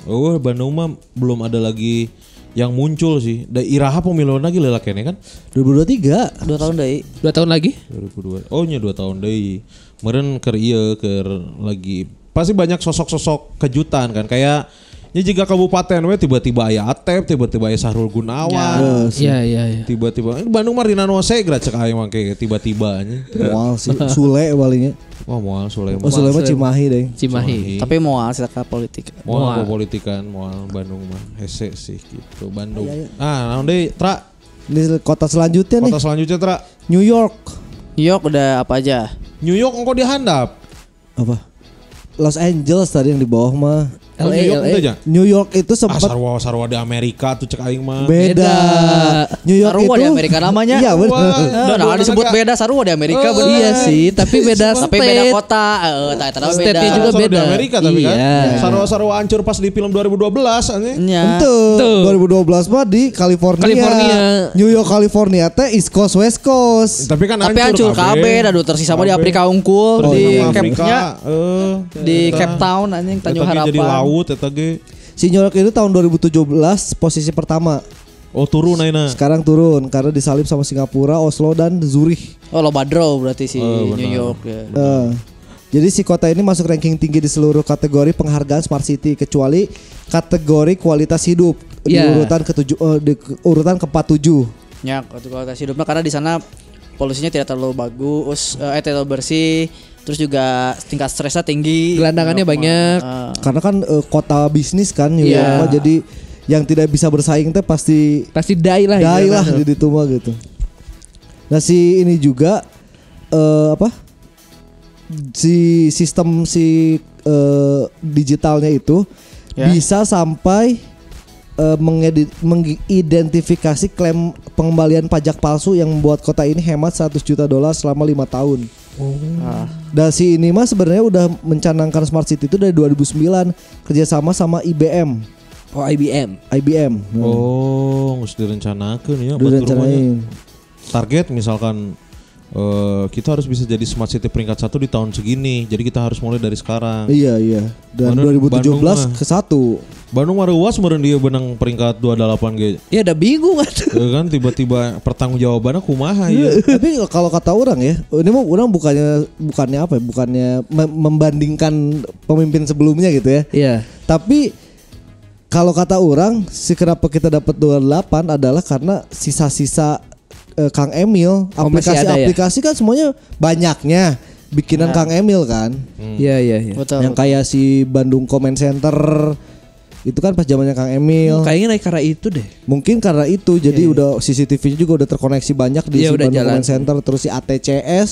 Oh, Bandung mah belum ada lagi yang muncul sih. Da Iraha pemiluan lagi lelah kene kan? 2023. Dua tahun deh. Dua tahun lagi? 2002. Oh nya 2 tahun deui. Meureun keur ieu keur lagi pasti banyak sosok-sosok kejutan kan kayak ya jika kabupaten we tiba-tiba aya Atep, tiba-tiba aya Sahrul Gunawan. Iya, iya, iya. Tiba-tiba Bandung mah Rina Nose geura cek aing mah kayak tiba-tiba nya. Moal sih Sule palingnya. Wah moal Sulaiman. Oh Sule mah Cimahi deh. Cimahi. Tapi mau sih politik. Moal Moal. politikan, moal Bandung mah hese sih gitu. Bandung. Ah, naon deui, Tra? Ini kota selanjutnya nih Kota selanjutnya, Tra. New York. New York udah apa aja? New York engkau dihandap. Apa? Los Angeles tadi yang di bawah mah. Oh, LA, New York LA. itu aja. New York itu Ah, sempat sarwa sarwa di Amerika tuh cek aing mah. beda. Beda. New York Sarua itu di Amerika namanya. Iya benar. Nah, Dua disebut beda Sarua di Amerika Oh. Iya sih, tapi beda Tapi beda kota. Eh, tak tahu beda. State-nya juga Sarwa di beda. Amerika tapi kan. Iya. Sarwa-sarwa hancur pas di film 2012 anjing. Nya. Itu Tuh. 2012 mah di California. California. New York California teh East Coast West Coast. Tapi kan Tapi hancur kabeh, dah tersisa mah di Afrika unggul Oh, di iya. Cape-nya eh, di Cape Town anjing Tanjung Harapan. Laut eta ge. Si New York itu tahun 2017 posisi pertama. Oh turun ayeuna. Sekarang turun karena disalip sama Singapura, Oslo dan Zurich. Oh, lo badro berarti si Oh, New. York ya. Eh, jadi si kota ini masuk ranking tinggi di seluruh kategori penghargaan Smart City kecuali kategori kualitas hidup di Iya. urutan ketujuh eh, di ke- urutan ke-47. Ya, kualitas hidupnya karena di sana polusinya tidak terlalu bagus, eh tidak terlalu bersih, terus juga tingkat stresnya tinggi. Gelandangannya banyak. Eh, Karena kan eh, kota bisnis kan York Iya. jadi yang tidak bisa bersaing teh pasti Pasti die lah. dai lah di itu mah gitu. Nah si ini juga eh, apa? Si sistem si eh, digitalnya itu Ya. bisa sampai eh, mengedit, mengidentifikasi klaim pengembalian pajak palsu yang membuat kota ini hemat 100 juta dolar selama lima tahun. Ah. Dan si ini mah sebenarnya udah mencanangkan smart city itu dari 2009 kerjasama sama IBM. Oh IBM. IBM. Oh, harus direncanakan ya. Udah batur rencanain. mah. Target misalkan eh, kita harus bisa jadi smart city peringkat satu di tahun segini. Jadi kita harus mulai dari sekarang. Iya iya. Dan Mana 2017 Bandung ke satu. Bandung Maruwas meren dia benang peringkat 28 ge. Ya udah bingung atuh. Ya kan tiba-tiba pertanggung jawabannya kumaha ya. Tapi kalau kata orang ya, ini mah orang bukannya bukannya apa ya? Bukannya mem- membandingkan pemimpin sebelumnya gitu ya. Iya. Tapi kalau kata orang, si kenapa kita dapat 28 adalah karena sisa-sisa eh, Kang Emil, Oh, masih ada ya? aplikasi-aplikasi kan semuanya banyaknya bikinan Kang Emil kan. Iya iya iya. Betul. Yang kayak si Bandung Comment Center itu kan pas zamannya Kang Emil. Kayaknya naik karena itu deh. Mungkin karena itu jadi udah CCTV-nya juga udah terkoneksi banyak di Iya, si udah Bandung jalan. Comment Center terus si ATCS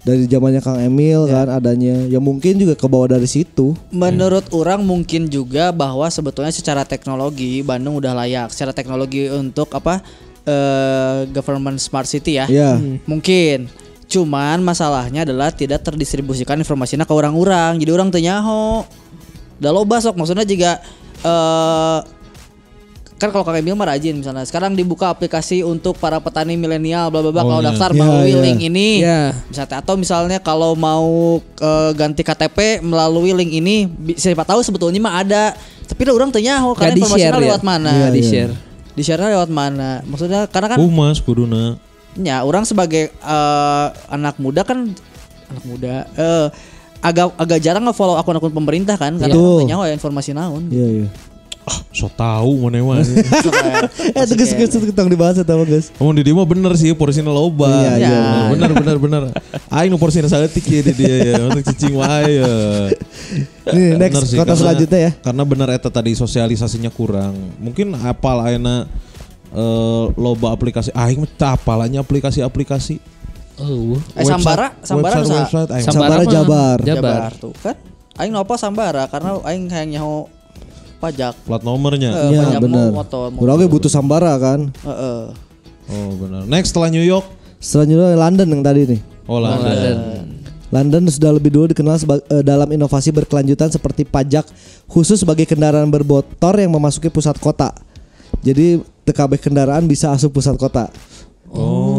dari zamannya Kang Emil kan adanya. Ya mungkin juga ke bawah dari situ. Menurut orang mungkin juga bahwa sebetulnya secara teknologi Bandung udah layak. Secara teknologi untuk apa eh, government smart city ya. Ya. Mungkin. Cuman masalahnya adalah tidak terdistribusikan informasinya ke orang-orang. Jadi orang teu nyaho. Da loba sok maksudnya juga eh kan kalau Kang Emil mah rajin misalnya sekarang dibuka aplikasi untuk para petani milenial bla bla bla Oh, kalau iya. daftar Iya, melalui iya. link ini Iya. misalnya atau misalnya kalau mau eh, ganti KTP melalui link ini bi- siapa tahu sebetulnya mah ada tapi udah orang tanya oh karena informasinya ya? lewat mana Iya, di share. Di share lewat mana maksudnya karena kan Humas kuduna. ya orang sebagai eh, anak muda kan anak muda eh agak agak jarang nge-follow akun-akun pemerintah kan karena tanya ya informasi naon Iya iya. Ah, so tahu mana mah. Eh tegas tegas tegas tentang dibahas eta mah guys. Ngomong di mah bener sih porsinya loba. Iya, iya. Bener bener bener. Aing nu porsinya saeutik ya di dia ya. Untuk cicing wae ya. Nih next Bener sih, kota karena- selanjutnya ya. Karena benar eta tadi sosialisasinya kurang. Mungkin apal ayeuna eh, loba aplikasi aing mah teu apalanya aplikasi-aplikasi. Oh. eh Sambara Sambara website, Sambara Jabar. Jabar. tuh kan aing nopo Sambara karena aing hayang nyaho pajak plat nomornya. Iya banyak benar. motor, motor. Ge butuh sambara kan. Heeh. Oh benar. Next setelah New York. Selanjutnya London yang tadi nih. Oh London. London sudah lebih dulu dikenal seba- eh, dalam inovasi berkelanjutan seperti pajak khusus bagi kendaraan bermotor yang memasuki pusat kota. Jadi TKB kendaraan bisa asup pusat kota. Oh.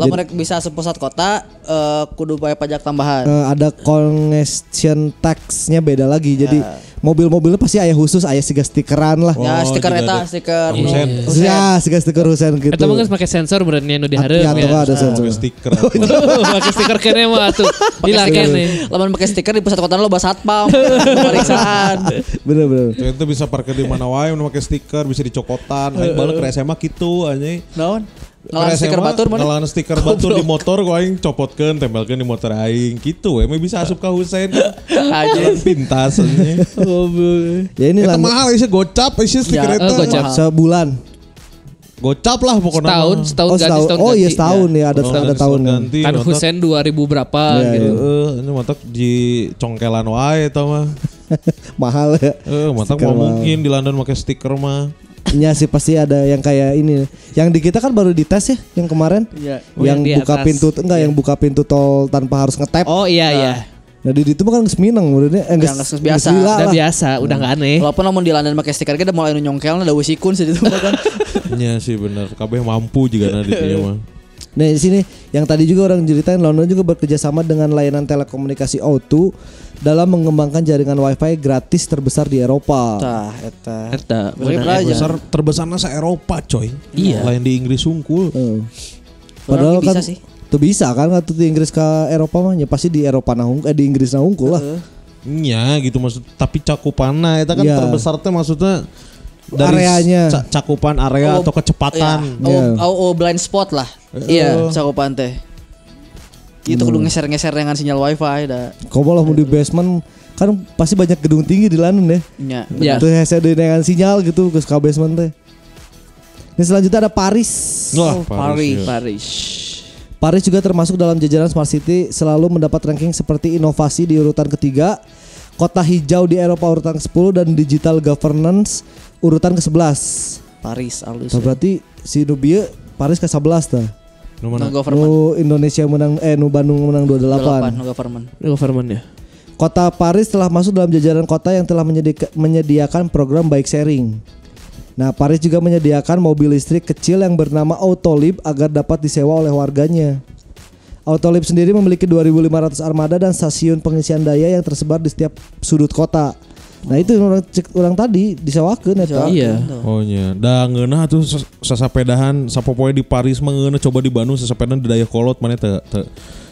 Lah mereka bisa sepusat kota eh, kudu bayar pajak tambahan. Eh, ada congestion tax-nya beda lagi. Jadi Ya. mobil-mobilnya pasti ayah khusus, ayah siga stikeran lah. ya Oh, stiker juga eta stiker. Husein. Ya, siga stiker Husen gitu. Eta geus make sensor berarti nu dihareup Ya, ya. tuh ada sensor. Pakai stiker. Pakai stiker kene mah atuh. Hilang kene. Lamun pakai stiker di pusat kota lo bahas satpam pemeriksaan. Bener bener. Itu bisa parkir di mana wae pakai stiker bisa dicokotan. Aing balik ke SMA gitu anjing. Naon? Ke Ngalan stiker batur mana? Ngalan stiker batur di motor gua aing copotkeun tempelkeun di motor aing gitu. Emang bisa asup ka Husein. Aja. Pintas. Ya ini Eta London mahal sih gocap sih stiker Ya, eta. eh, gocap. sebulan. Gocap lah pokoknya. Setahun, setahun Oh, ganti, setahun. setahun Oh iya setahun ya, ada Oh, ada tahun. ganti. Kan mantap. Husein 2000 berapa Iya, gitu. Heeh, ini mantap di congkelan wae eta mah. Mahal ya. Eh, mantap mungkin di London pakai stiker mah. Ya sih pasti ada yang kayak ini. Yang di kita kan baru dites ya yang kemarin. Iya. Oh, yang yang di buka atas. pintu enggak yang buka pintu tol tanpa harus ngetap. Oh iya iya. Nah di itu mah kan geus minang menurutnya. Eh, Yang geus biasa. Udah lah. biasa, udah enggak aneh. Walaupun namun di London pakai stiker kita mulai nyongkel ada wisikun sih itu mah kan. Iya sih bener. Kabeh mampu juga nanti mah. Nah di sini yang tadi juga orang ceritain London juga bekerja sama dengan layanan telekomunikasi O2 dalam mengembangkan jaringan WiFi gratis terbesar di Eropa. Tah eta. Eta. Terbesar terbesarnya se Eropa coy. Iya. Lain di Inggris sungkul. Eh. Padahal kan bisa sih. tuh bisa kan atau di Inggris ke Eropa mah ya pasti di Eropa nahung eh di Inggris nahungkul lah. Iya gitu maksud tapi cakupannya itu kan Iya. terbesar teh maksudnya Areanya. ca- cakupan area Oh, atau kecepatan. Oh, Iya. oh, oh, blind spot lah. Iya, cakupan teh. Itu kudu ngeser-ngeser dengan sinyal wifi dah. Kau malah mau di basement kan pasti banyak gedung tinggi di London deh. Nya. Ya. Tuh hese dengan sinyal gitu ke basement teh. Ini selanjutnya ada Paris. Wah, Oh, Paris. ya. Paris. Paris juga termasuk dalam jajaran Smart City selalu mendapat ranking seperti inovasi di urutan ketiga, kota hijau di Eropa urutan ke-10 dan digital governance urutan ke-11. Paris alus. Nah, berarti si Nubia Paris ke-11 dah. Nu mana? No government. Nu Indonesia menang eh nu Bandung menang 28. 28 no government. Government ya. Kota Paris telah masuk dalam jajaran kota yang telah menyedika- menyediakan program bike sharing. Nah, Paris juga menyediakan mobil listrik kecil yang bernama Autolib agar dapat disewa oleh warganya. Autolib sendiri memiliki 2.500 armada dan stasiun pengisian daya yang tersebar di setiap sudut kota. Nah, itu orang cek orang tadi disewakeun eta. Iya. Oh nya, da ngeunah tuh ses- sesapedahan sapopoe di Paris mah ngeunah coba di Bandung sesapedahan di daya kolot mana teu teu.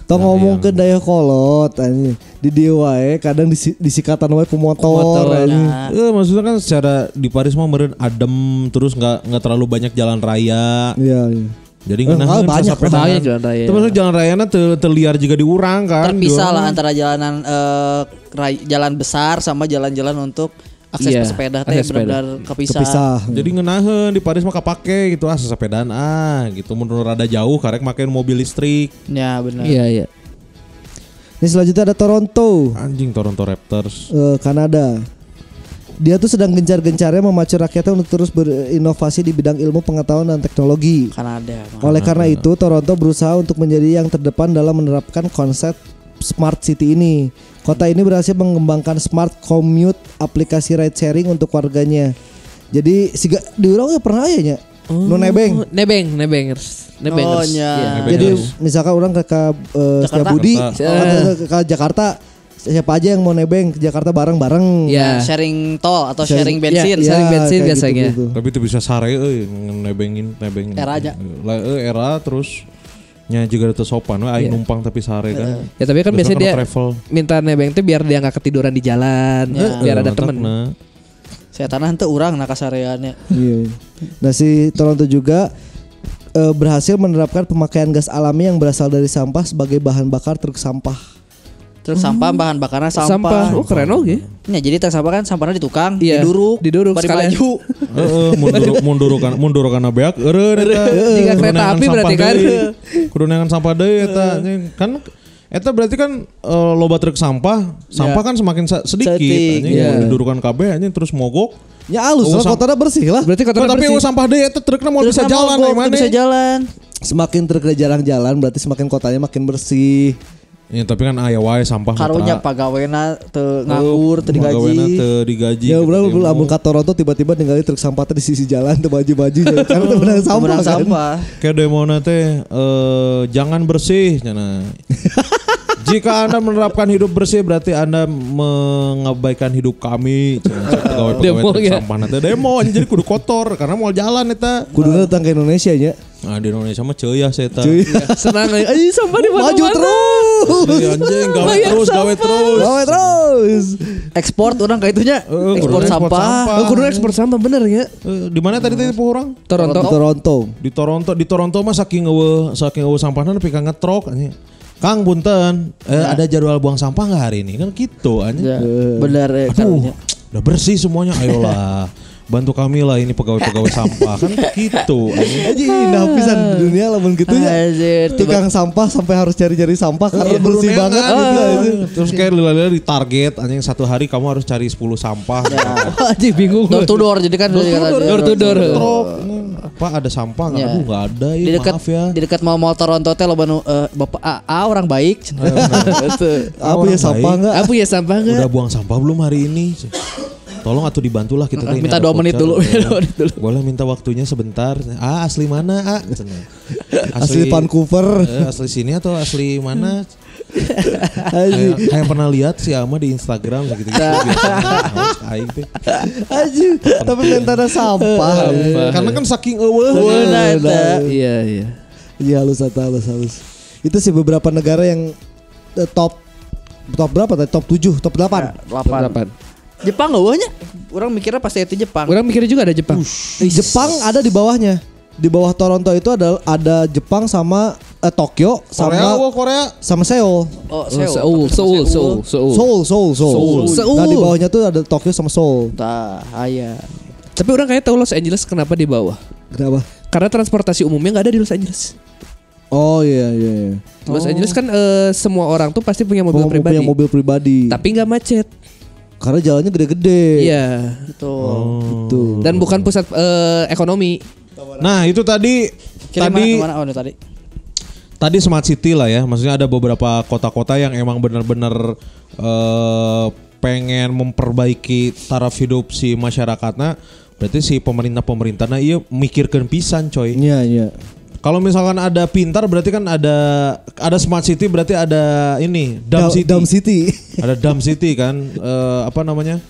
Tong ngomong ke daya kolot anjing. Di wae kadang disi, disikatan wae ku motor, Motor, anjing. Eh, maksudnya kan secara di Paris mah meureun adem terus nggak nggak terlalu banyak jalan raya. Iya, iya. Jadi Eh, ngeunaheun ah, banyak, banyak jalan raya. Terus jalan rayana teu teu liar juga di urang kan. Terpisah Di lah antara jalanan eh, ray- jalan besar sama jalan-jalan untuk akses Iya, pesepeda teh sepeda. benar-benar kepisah. Kepisah. Jadi ngenaheun di Paris mah kapake gitu ah sepedaan ah gitu menurut rada jauh karek makin mobil listrik. Ya benar. Iya iya. Ini selanjutnya ada Toronto, Anjing Toronto Raptors. eh, Kanada. Dia tuh sedang gencar-gencarnya memacu rakyatnya untuk terus berinovasi di bidang ilmu pengetahuan dan teknologi. Kanada. Oleh karena itu, Toronto berusaha untuk menjadi yang terdepan dalam menerapkan konsep smart city ini. Kota ini berhasil mengembangkan smart commute aplikasi ride sharing untuk warganya. Jadi siga di urang ya pernah aya nya. Nu nebeng. Oh, nebeng, nebengers. Nebengers. Oh. Iya. Nebengers. Jadi misalkan orang ke, ke eh, Setiabudi ke Jakarta siapa aja yang mau nebeng ke Jakarta bareng-bareng. Iya. Sharing tol atau Sharing- sharing bensin. Iya, sharing bensin biasanya. gitu-gitu. Tapi itu bisa sare euy nebengin nebeng. Era aja. Lah eh, era terus nya juga ada sopan we aing numpang tapi sare kan. Ya tapi kan Biasanya biasanya dia travel. minta nebeng tuh biar dia nggak ketiduran di jalan, Ya. biar ada Eh, temen. mantakna. Saya tanah itu orang nak kasareannya. Iya. Nah si Toronto juga eh, berhasil menerapkan pemakaian gas alami yang berasal dari sampah sebagai bahan bakar truk sampah. Terus sampah bahan bakarnya sampah. Sampah. Oh keren oke. Ya, jadi truk sampah kan sampahnya di tukang, Iya, diduruk, diduruk bari maju. Heeh, mundur mundur kan mundur kana beak eureun eta. Jika kereta api sampah berarti kan. Kudu neangan sampah deui eta. Kan Eta berarti kan eh, loba truk sampah, sampah kan semakin sa- sedikit Sedik, anjing iya. didurukan kabeh anjing terus mogok. Ya halus Oh, lah sam- kotanya bersih lah. Berarti kota tapi bersih. eueuh sampah deui eta trukna mau Terus bisa jalan mana? bisa jalan. Semakin truk jarang-jalan berarti semakin kotanya makin bersih. Ya, tapi kan aya wae sampah Karunya pagawena teu nganggur, teu Pegawena digaji. teu digaji. Ya gitu, udah demo. lamun ke Toronto tiba-tiba ninggalin truk sampah teh di sisi jalan tuh baju-baju karena tuh menang sampah Kemenang kan. sampah. Kayak demona teh eh, jangan bersih cenah. Jika Anda menerapkan hidup bersih berarti Anda mengabaikan hidup kami. Pegawai-pegawai ya. sampah na teh demo jadi kudu kotor karena mau jalan eta. Kudu datang ke Indonesia nya. Nah, di Indonesia mah ceuyah eta. Cuy. Senang aja. Ayo sampah di Maju mana-mana. terus. Cuy, anjing gawe terus, gawe sampah. terus. Gawe terus. Ekspor orang kayak itunya. Eh, ekspor sampah. Oh, kudu ekspor sampah bener ya. Eh, di mana tadi teh orang? Toronto. Di Toronto. di Toronto di Toronto mah saking eueuh saking eueuh sampahna nepi ka ngetrok anjing. Kang punten, eh, ada jadwal buang sampah nggak hari ini? Kan gitu anjing. Ya, benar ya Aduh, udah bersih semuanya. Ayolah. Bantu kami lah ini pegawai-pegawai sampah kan gitu anjing. Aja indah pisan di dunia lamun gitu ya. Tukang sampah sampai harus cari-cari sampah karena Iya, bersih banget kan, gitu. ah. anjing. Terus kayak lila-lila di target anjing satu hari kamu harus cari 10 sampah. Anjing bingung. door to door jadi kan Door to door. Door to door. Trok, anjing. Pak ada sampah nggak? Ya. Aduh nggak ada ya, di dekat maaf ya. di dekat mall mall Toronto teh loba nu eh, Bapak A, A orang baik. Gitu. Apa ya sampah baik. enggak? Apa ya sampah Udah enggak? buang sampah belum hari ini? Tolong atau dibantulah kita Minta ada dua menit dulu. Boleh minta waktunya sebentar. Ah asli mana? Ah, Cenah. Asli Vancouver. eh, asli sini atau asli mana? Anjing. kayak, kayak pernah lihat si Ama di Instagram gitu gitu. Aing teh. Anjing. Tapi mentana sampah. Karena kan saking eueuh. Iya iya. Iya halus atau halus halus. Itu sih beberapa negara yang eh, top top berapa tadi? Top 7, top 8. Delapan. Delapan. Jepang gak banyak. Orang mikirnya pasti itu Jepang. Orang mikirnya juga ada Jepang. Jepang ada di bawahnya. Di bawah Toronto itu ada ada Jepang sama eh, Tokyo Korea, sama wah Korea. sama Seoul. Oh, Seoul, Seoul, Seoul, Seoul. Seoul, Seoul, Seoul. Seoul. Nah di bawahnya tuh ada Tokyo sama Seoul. Tah, aya. Tapi orang kayak tahu Los Angeles kenapa di bawah? Kenapa? Karena transportasi umumnya nggak ada di Los Angeles. Oh iya iya. iya. Los Angeles kan eh, semua orang tuh pasti punya mobil Mau pribadi. punya mobil pribadi. Tapi nggak macet. Karena jalannya gede-gede. Iya. Gitu. Tuh. Dan bukan pusat eh, ekonomi. Nah itu tadi Kiri tadi mana, mana? Oh, tadi. tadi smart city lah ya. Maksudnya ada beberapa kota-kota yang emang benar-benar eh, pengen memperbaiki taraf hidup si masyarakatnya. Berarti si pemerintah-pemerintahnya iya mikirkan pisan coy. Iya, iya. Kalau misalkan ada pintar berarti kan ada ada smart city berarti ada ini dumb Dam- city. Dam City. ada dumb city kan Eh, apa namanya?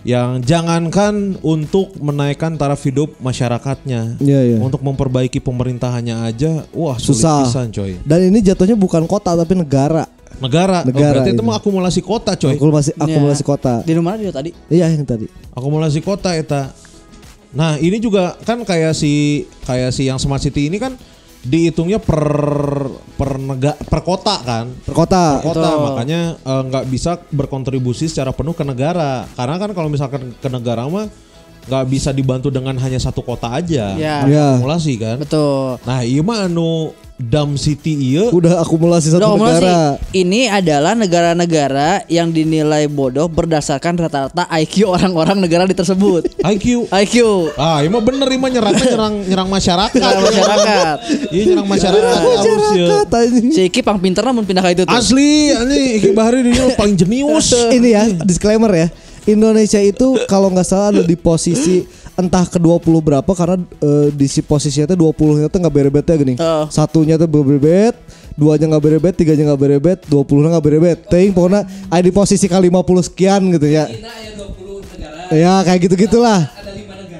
Yang jangankan untuk menaikkan taraf hidup masyarakatnya. Iya, iya. Untuk memperbaiki pemerintahannya aja wah Susah. pisan coy. Dan ini jatuhnya bukan kota tapi negara. Negara, Oh, Negara berarti itu ini. mah akumulasi kota coy. Akumulasi akumulasi Ya. kota. Di rumah dia tadi. Iya yang tadi. Akumulasi kota eta. Nah, ini juga kan kayak si kayak si yang smart city ini kan dihitungnya per per nega, per kota kan. Per kota. kota Betul. makanya eh, nggak bisa berkontribusi secara penuh ke negara karena kan kalau misalkan ke negara mah nggak bisa dibantu dengan hanya satu kota aja Ya. Ya. akumulasi kan Betul. nah iya mah anu dam city iya Udah akumulasi satu Udah sih, negara. ini adalah negara-negara yang dinilai bodoh berdasarkan rata-rata IQ orang-orang negara di tersebut. IQ IQ ah iya mah bener iya mah nyerangnya nyerang nyerang masyarakat Negara masyarakat. iya nyerang masyarakat ya Masyarakat. Si Iki pang pinter namun pindah ke itu tuh. asli ini Iki Bahari dia paling jenius Ini ya disclaimer ya. Indonesia itu kalau nggak salah ada di posisi entah ke 20 berapa karena eh, di si posisinya tuh 20 nya tuh nggak berebet ya gini. Oh. Satunya tuh berebet, duanya nggak berebet, tiganya nggak berebet, 20 nya nggak berebet. Ting pokoknya ada di posisi ke 50 sekian gitu ya. Ya kayak gitu-gitulah.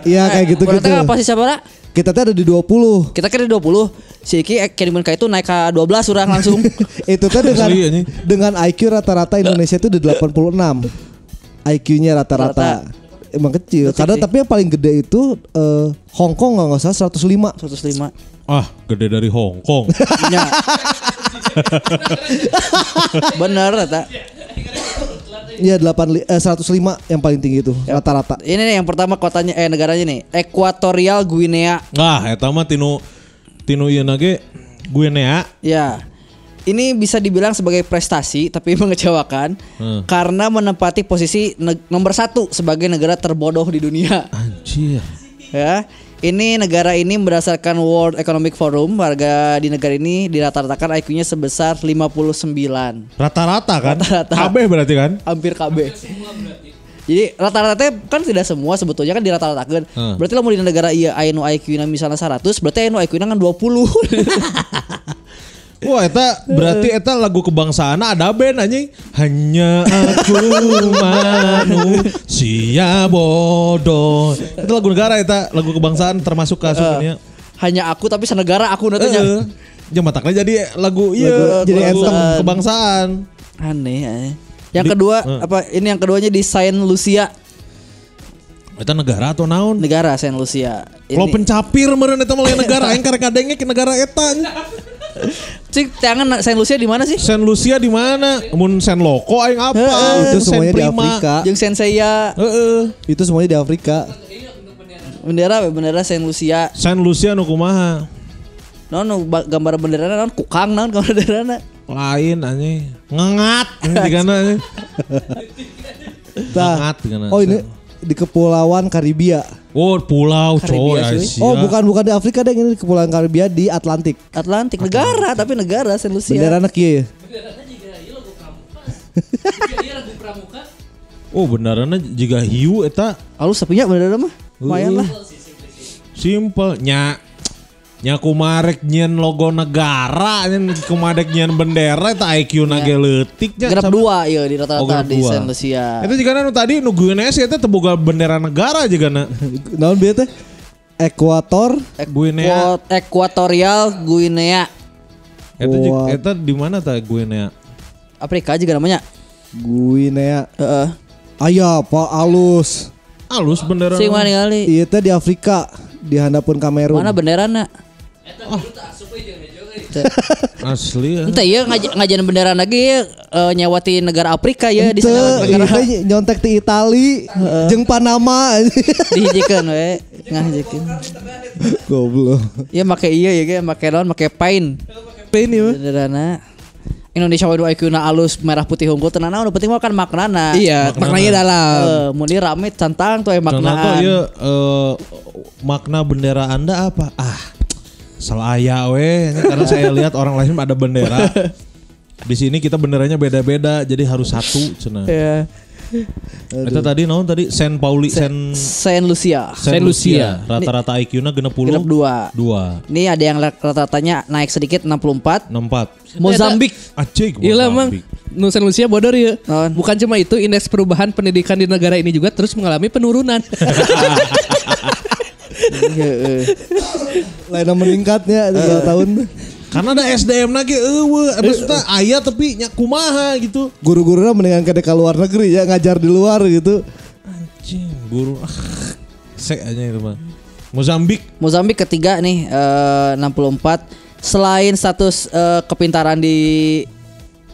Iya kayak gitu-gitu. Berarti apa sih siapa lah? Kita tuh ada di 20. Kita kira 20. Si Iki eh, kirimin ke itu naik ke 12 orang langsung. itu tuh dengan dengan IQ rata-rata Indonesia itu di 86. IQ-nya rata-rata. Emang kecil. Kecil Karena sih. tapi yang paling gede itu eh, Hong Kong nggak nggak salah 105. 105. ah gede dari Hong Kong Ya. Bener kata. Iya 8 li- eh, 105 yang paling tinggi itu rata-rata. Ini nih yang pertama kotanya eh negaranya nih, Ekuatorial Guinea. ah eta mah tinu tinu ieu nage gue nea Ya. Ini bisa dibilang sebagai prestasi tapi mengecewakan Hmm. karena menempati posisi nomor satu sebagai negara terbodoh di dunia. anjir Ya, ini negara ini berdasarkan World Economic Forum warga di negara ini dirata-ratakan IQ-nya sebesar 59, Rata-rata kan? Rata-rata. KB berarti kan? hampir KB. Jadi rata-rata kan tidak semua sebetulnya kan dirata-ratakan. Hmm. Berarti lah mau di negara iya anu IQ-nya misalnya 100, berarti anu IQ-nya kan 20. Wah, eta berarti eta lagu kebangsaan ada band anjing. Hanya aku manusia bodoh. Itu lagu negara eta, lagu kebangsaan termasuk ke sebenarnya. Hanya aku tapi senegara aku nantinya. Heeh. Ya mataknya jadi lagu iya, Lagu- jadi lagu anthem. kebangsaan. Aneh. aneh. Yang Di- kedua eh. apa ini yang keduanya di Saint Lucia, Eta negara atau naon? negara Saint Lucia. Kalau pencapir meureun eta mulai negara aing karek kadenge ke negara eta. Cik, tangan Saint Lucia di mana sih? Saint Lucia di mana? Mun Saint Loco aing apa? Itu Saint semuanya di Prima. Afrika. Jeung Senseiya Heeh. Itu semuanya di Afrika. bendera we, bendera Saint Lucia. Saint Lucia nu kumaha? Nu ba- gambar bendera non kukang non gambar bendera Lain anjing. Ngengat digana anjing. Ngengat digana. oh ini di kepulauan Karibia. Oh, pulau coy Karibia, cuy. Asia. Oh, bukan bukan di Afrika deh ini di kepulauan Karibia di Atlantik. Atlantik negara tapi negara Saint Lucia. Bendera anak ya. Oh, beneran juga hiu eta Halus sapinya bendera mah. Lumayan lah. simple nya nya kumarek nyen logo negara nyen kumarek nyen bendera eta IQ nage leutik nya. Genep Sama- dua iya di Oh, rata-rata genep di dua. Saint Lucia. Itu juga nu tadi nu Guinea eta teu boga bendera negara juga na. Naon bieu teh? Ekuator Guinea. Equatorial Guinea. Eta juga What? eta di mana ta Guinea? Afrika juga namanya. Guinea. Heeh. Aya Pak alus. Alus bendera. Sing mana kali? Iya teh di Afrika di handapun Kamerun. Mana benderana? Asli ya. Ente ya ngaj ngajian bendera lagi ya eh, nyawati negara Afrika ya di sana negara teh nyontek di Itali jeung Panama. dihijikeun we ngahijikeun. Goblok. Ya make iya ya ge make naon make pain. Pain ieu. Benderana Indonesia waduh IQ na alus merah putih unggul tenan naon penting mah kan maknana. Iya, maknanya dalam. Eh, mun ieu rame cantang tuh ya Contoh maknaan. ya eh, makna bendera Anda apa? Ah, selaya we karena saya lihat orang lain ada bendera. Di sini kita benderanya beda-beda jadi harus satu cenah. Ya. Itu tadi naon tadi Saint Pauli Saint Saint Lucia. Saint Saint Lucia. Rata-rata IQ-nya genep puluh. Genep dua. Dua. Ini ada yang rata-ratanya naik sedikit 64. Empat. Mozambik. Acik. Iya mang Mozambik. Nusa Lucia bodor ya. Naon? Bukan cuma itu, indeks perubahan pendidikan di negara ini juga terus mengalami penurunan. Heeh. Lain meningkatnya dua tahun. Karena ada SDM lagi eueuh, maksudnya aya tapi nya kumaha gitu. Guru-gurunya mendingan ke ke luar negeri ya ngajar di luar gitu. Anjing, guru. Ah, Sek aja itu mah. Mozambik. Mozambik ketiga nih eh, 64. Selain status eh, kepintaran di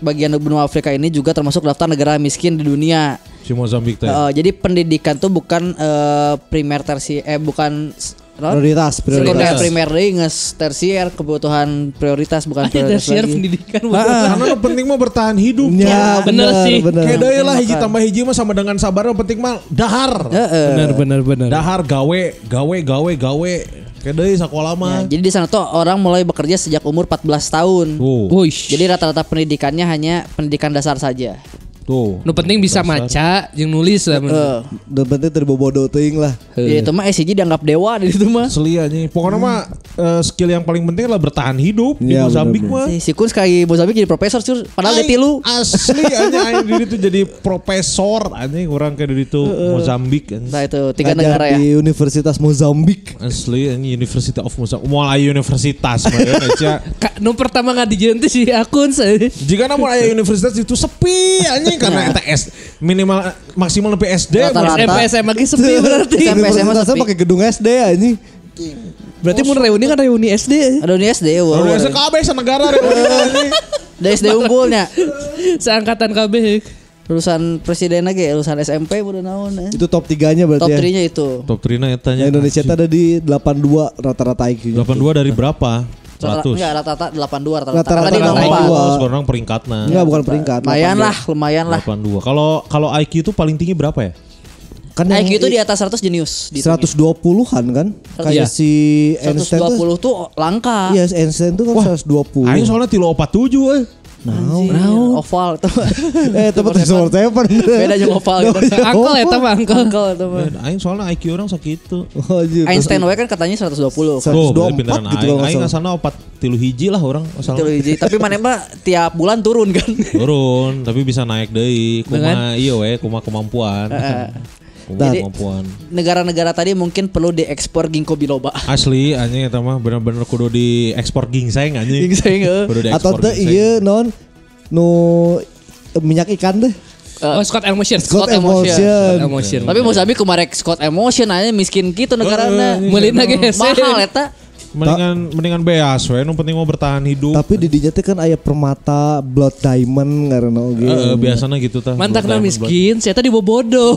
bagian benua Afrika ini juga termasuk daftar negara miskin di dunia. Si Mozambik teh. Eh, jadi pendidikan tuh bukan eh, primer tersi eh bukan s- naon? Prioritas, sekunder prioritas. primer nges tersier kebutuhan prioritas bukan prioritas lagi. pendidikan. Karena nu penting mah bertahan hidup. Ya, bener sih. bener. Kayak deui lah hiji tambah hiji mah sama dengan sabar yang penting mah dahar. Heeh. Benar benar benar. Dahar gawe, gawe, gawe, gawe. Kayak deui sakola Ya, mah. jadi di sana tuh orang mulai bekerja sejak umur 14 tahun. Wush. Jadi rata-rata pendidikannya hanya pendidikan dasar saja. Tuh. Nu penting bisa maca jeung nulis lah. Eh, Dan penting terbobodo teuing lah. ya itu mah SCG dianggap dewa di situ mah. Asli aja. Pokoknya mah eh, skill yang paling penting adalah bertahan hidup di Iya, Mozambik mah. Si Kun sekali Mozambik jadi profesor cur, padahal dia tilu. Asli aja aing diri tuh jadi profesor anjing orang kayak diri tuh Mozambik anjing. Nah itu tiga Ngajar negara ya. di Universitas Mozambik. Asli anjing University of Mozambik. Mulai universitas mah ya, aja. Ka, nu pertama nggak dijentis si akun saya. Jika namun aya universitas itu sepi anjing karena eta S minimal maksimal lebih SD. SMP SMA lagi sepi berarti. SMP, SMA sepi. pakai gedung SD anjing. Berarti mun reuni kan reuni SD. Ada di SD, wow. Kalau SD KB senegara anjing. Dari SD unggulnya. Seangkatan KB. Lulusan presiden lagi, lulusan SMP udah naon ya. Itu top 3-nya berarti Top ya. 3-nya itu. Top Trina ya tanya. Indonesia itu ada di 82 rata-rata IQ-nya. 82 dari berapa? Rata- 100. Enggak rata-rata 82 rata-rata. Rata-rata Karena dia rata-rata. nomor Oh, 82. sekarang peringkatnya. Enggak bukan peringkat. Lumayan 82. lah, lumayan lah. 82. Kalau kalau IQ itu paling tinggi berapa ya? Kan IQ itu di atas 100 jenius. di 120-an kan? Kayak Iya. si Einstein tuh. 120 tuh langka. Iya, Einstein tuh kan 120. Aing soalnya tilu opat tujuh eh. Anjir, oval tuh. Eh, tempat Resort Seven. Beda jeung oval gitu. Angkel eta mah angkel. Angkel itu mah. Aing soalnya IQ orang sakitu. Oh. Einstein we kan katanya 120. Sa- Tuh, 124 berarti pindahan gitu nggak Aing ngasana opat tilu hiji lah orang. Masalah. hiji. Tapi mana mah tiap bulan turun kan. Turun, tapi bisa naik deui. Kuma iya we, kuma kemampuan. Kuma Jadi- kemampuan. Negara-negara tadi mungkin perlu diekspor ginkgo biloba. Asli anjing eta mah bener-bener kudu diekspor gingseng anjing. Ginseng, eh. Kudu Atau teh iya non nu minyak ikan deh. Oh Scott Emotion. Scott Emotion. Emotion. Emotion. Tapi Mozambik kemarin Scott Emotion aja miskin gitu negarana. Meulina ge Mahal eta. Mendingan mendingan beas we, nu penting mau bertahan hidup. Tapi di dinya teh kan aya permata blood diamond karena oge. Eh, biasanya gitu tah. Mantakna Blood miskin, saya tadi bobodo.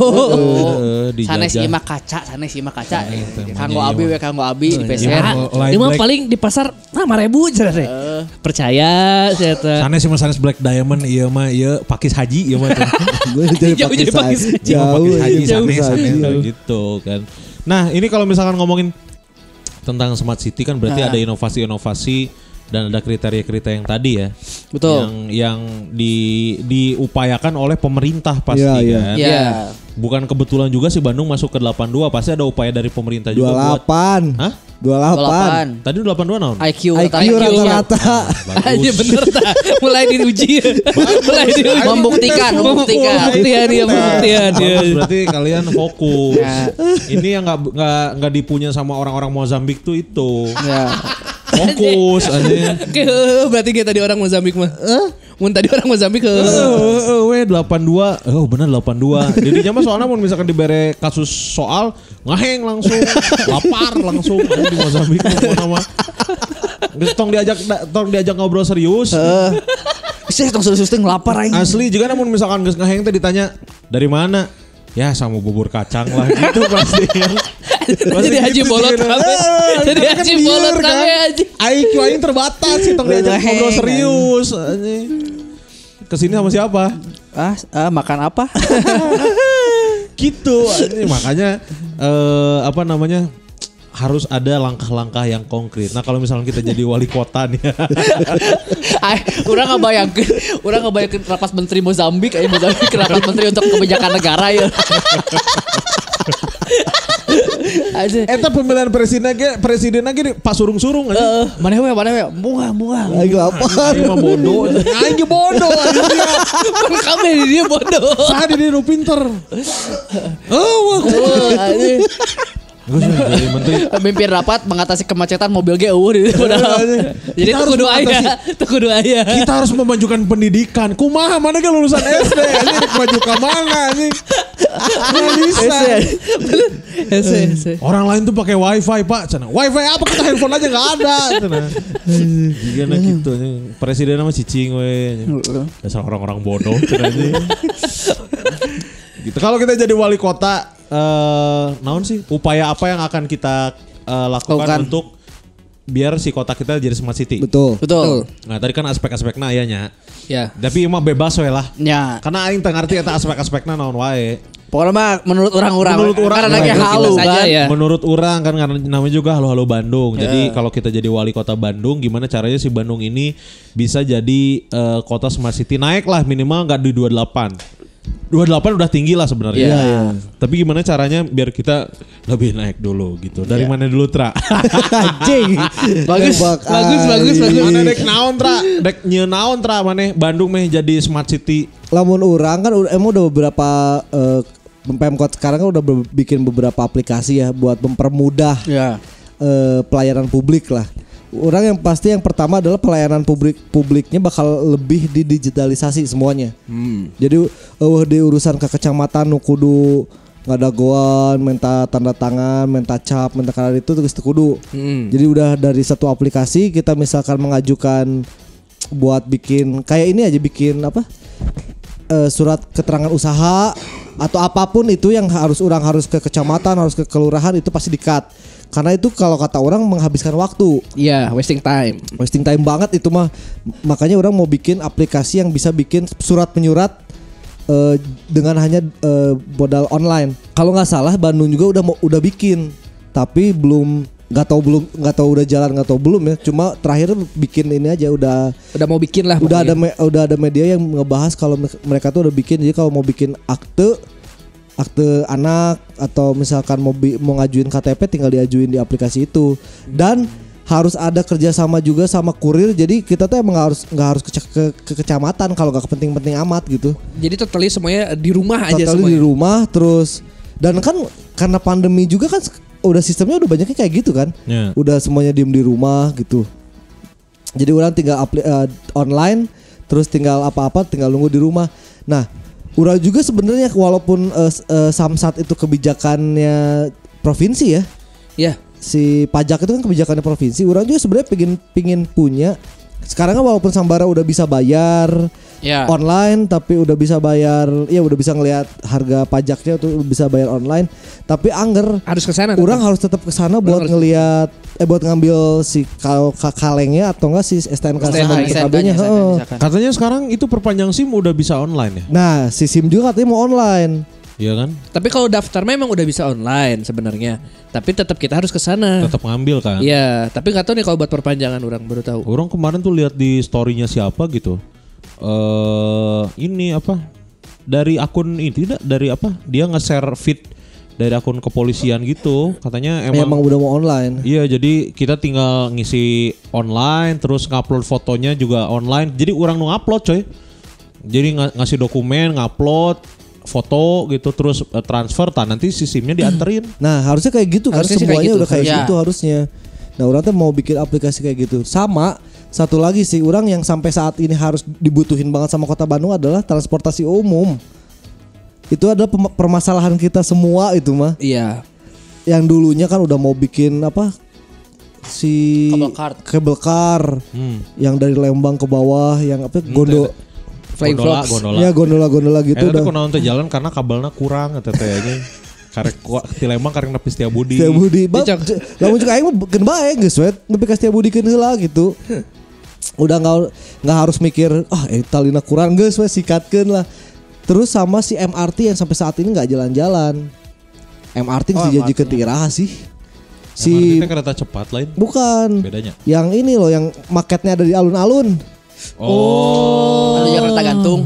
eh, Sanes dijajah. ieu mah kaca, sanes ieu mah kaca. teh, Kanggo abi ieu we kanggo abi di. Ya, lain Ini mah paling di pasar nah ribu cenah teh. Percaya saya teh. Sanes sih mah sanes black diamond iya mah iya pakis haji iya mah. Gue jadi Jauh jadi sa- saja. Jauh Pakis haji sanes sanes gitu kan. Nah, ini kalau misalkan ngomongin tentang smart city kan berarti Nah. ada inovasi-inovasi dan ada kriteria-kriteria yang tadi ya. Betul. Yang yang di diupayakan oleh pemerintah pasti Iya, iya. kan. Ya. Bukan kebetulan juga si Bandung masuk ke 82, pasti ada upaya dari pemerintah juga buat 28. Hah? 28. 28. Tadi 82 naon? IQ IQ rata-rata. Aja bener tak mulai diuji. mulai diuji. Membuktikan, membuktikan. Dia, pembuktian dia. Bagus, berarti kalian fokus. Ya. Ini yang nggak nggak nggak dipunya sama orang-orang Mozambik tuh itu. Ya. Fokus aja. Berarti kayak tadi orang Mozambik mah. Mun tadi orang Mozambik heuh. Eh, eh, weh 82. Oh benar 82. Dirinya mah soalnya mun misalkan dibere kasus soal ngaheng langsung, lapar langsung di Mozambik mah. Geus tong diajak tong diajak ngobrol serius. Saya tong serius teh ngelapar aing. Asli juga namun misalkan geus ngaheng teh ditanya dari mana? Ya sama bubur kacang lah gitu pasti. Jadi haji bolot kabe. Jadi haji bolot kabe haji. IQ aing terbatas sih tong diajak ngobrol serius. anjing. Ke sini sama siapa? Ah, ah, makan apa? gitu anjing. makanya eh apa namanya harus ada langkah-langkah yang konkret. Nah kalau misalnya kita jadi wali kota nih, Ay, orang nggak bayangin, orang nggak bayangin rapat menteri Mozambik, kayak Mozambik rapat menteri untuk kebijakan negara ya. Aja. Eta pemilihan presiden ge presiden lagi Pak surung-surung aja. Mana we, mana we, bunga, bunga. Lagi lapar. Aing mah bodoh. Ge bodoh. Kan kami di dia bodoh. Sah di dia nu pinter. Oh, wah. Gue jadi menteri. Mimpin rapat mengatasi kemacetan mobil ge eueuh di padahal. Jadi Kita itu harus kudu aya, itu kudu aya. Kita harus memajukan pendidikan. Kumaha mana ge lulusan SD anjing maju ka mana anjing. Bisa. Ese, ese. Orang lain tuh pakai wifi pak, cina. Wifi apa kita handphone aja nggak ada, cina. Gimana gitu, anjing. presiden sama cicing we. Dasar orang-orang bodoh, cina. Gitu. Kalau kita jadi wali kota, eh, naon sih? Upaya apa yang akan kita eh, lakukan untuk biar si kota kita jadi smart city? Betul. Betul. Nah tadi kan aspek-aspeknya ayahnya. Ya. Tapi emang bebas we lah. Ya. Karena aing teu ngarti eta aspek-aspekna naon wae. Pokoknya mah menurut orang-orang. Menurut orang, karena menurut halu kan. Ya. Menurut orang kan karena namanya juga halo-halo Bandung. Jadi kalau kita jadi wali kota Bandung, gimana caranya si Bandung ini bisa jadi eh, kota smart city naik lah minimal nggak di 28. 28 udah tinggi lah sebenarnya. Iya, iya. Tapi gimana caranya biar kita lebih naik dulu gitu. Dari Iya. mana dulu Tra? Anjing. Bagus, bagus, bagus, aing. bagus. mana dek naon Tra? Dek nye naon Tra mana Bandung meh jadi smart city. Lamun orang kan emang udah beberapa eh, Pemkot sekarang kan udah bikin beberapa aplikasi ya buat mempermudah Ya. eh, pelayanan publik lah. Orang yang pasti yang pertama adalah pelayanan publik publiknya bakal lebih didigitalisasi semuanya. Jadi uh, di urusan ke kecamatan nu kudu ngadagoan, minta tanda tangan, minta cap, minta karar itu terus kudu. Jadi udah dari satu aplikasi kita misalkan mengajukan buat bikin kayak ini aja bikin apa? eh, surat keterangan usaha atau apa pun itu yang harus orang harus ke kecamatan, harus ke kelurahan itu pasti dikat. Karena itu kalau kata orang menghabiskan waktu. Iya, wasting time. wasting time banget itu mah. Makanya orang mau bikin aplikasi yang bisa bikin surat menyurat eh, dengan hanya eh, modal online. Kalau nggak salah Bandung juga udah mau udah bikin. Tapi belum nggak tahu belum nggak tahu udah jalan nggak tahu belum ya. Cuma terakhir bikin ini aja udah Udah mau bikin lah. udah ada me- udah ada media yang ngebahas kalau me- mereka tuh udah bikin. Jadi kalau mau bikin akte akte anak atau misalkan mau bi- mau ngajuin KTP tinggal diajuin di aplikasi itu. Dan harus ada kerjasama juga sama kurir jadi kita tuh emang harus nggak harus ke, ke, ke kecamatan kalau nggak penting-penting amat gitu. Jadi totally semuanya di rumah aja Totally semuanya. di rumah terus dan kan karena pandemi juga kan udah sistemnya udah banyaknya kayak gitu kan? Ya. udah semuanya diem di rumah gitu. Jadi orang tinggal apli- eh, online terus tinggal apa-apa tinggal nunggu di rumah. Nah orang juga sebenarnya walaupun s- eh, samsat itu kebijakannya provinsi ya. Ya. si pajak itu kan kebijakannya provinsi. Orang juga sebenarnya pingin pingin punya. Sekarang kan walaupun Sambara udah bisa bayar Ya. online tapi udah bisa bayar ya udah bisa ngelihat harga pajaknya tuh bisa bayar online tapi angger Harus ke sana. orang harus tetap ke sana buat harus- ngelihat eh buat ngambil si kal ka- kalengnya atau enggak si STNK sama. Katanya sekarang itu perpanjang SIM udah bisa online ya? Nah, si SIM juga katanya mau online. Iya kan? Tapi kalau daftar memang udah bisa online sebenarnya. Tapi tetap kita harus ke sana. Tetap ngambil kan? Iya, tapi nggak tahu nih kalau buat perpanjangan orang baru tahu. Orang kemarin tuh lihat di storynya siapa gitu. Eh ini apa? Dari akun ini tidak dari apa? Dia nge-share feed dari akun kepolisian gitu. Katanya Emang, emang, udah mau online. Iya, jadi kita tinggal ngisi online terus ngupload fotonya juga online. Jadi orang nu upload coy. Jadi nga- ngasih dokumen, ngupload foto gitu terus eh, transfer tah nanti si SIM-nya dianterin. Nah, harusnya kayak gitu kan Harusnya sih semuanya kayak gitu, udah kayak harusnya. gitu harusnya. Nah, orang tuh mau bikin aplikasi kayak gitu. Sama satu lagi sih orang yang sampai saat ini harus dibutuhin banget sama Kota Bandung adalah transportasi umum. Itu adalah permasalahan kita semua itu mah. Iya. Yang dulunya kan udah mau bikin apa? Si Cable car. car Hmm. yang dari Lembang ke bawah yang apa gondo Flying Gondola, Fox. gondola. ya gondola-gondola gitu Gitu udah. Eta kunaon teh jalan karena kabelnya kurang teh aja. Karek kuat ti Lembang karek nepi Setia Budi. Setia Budi. Ba, Dicok. j- lamun juga aing mah keun bae geus we nepi ka Setia Budi heula gitu. Udah nggak nggak harus mikir ah eta lina kurang geus we sikatkeun lah. Terus sama si MRT yang sampai saat ini nggak jalan-jalan. MRT Oh, oh, dijadikan ti iraha sih. Si MRT kereta cepat lain. bukan. Bedanya. Yang ini loh yang marketnya ada di alun-alun. Oh. Ada Jakarta gantung.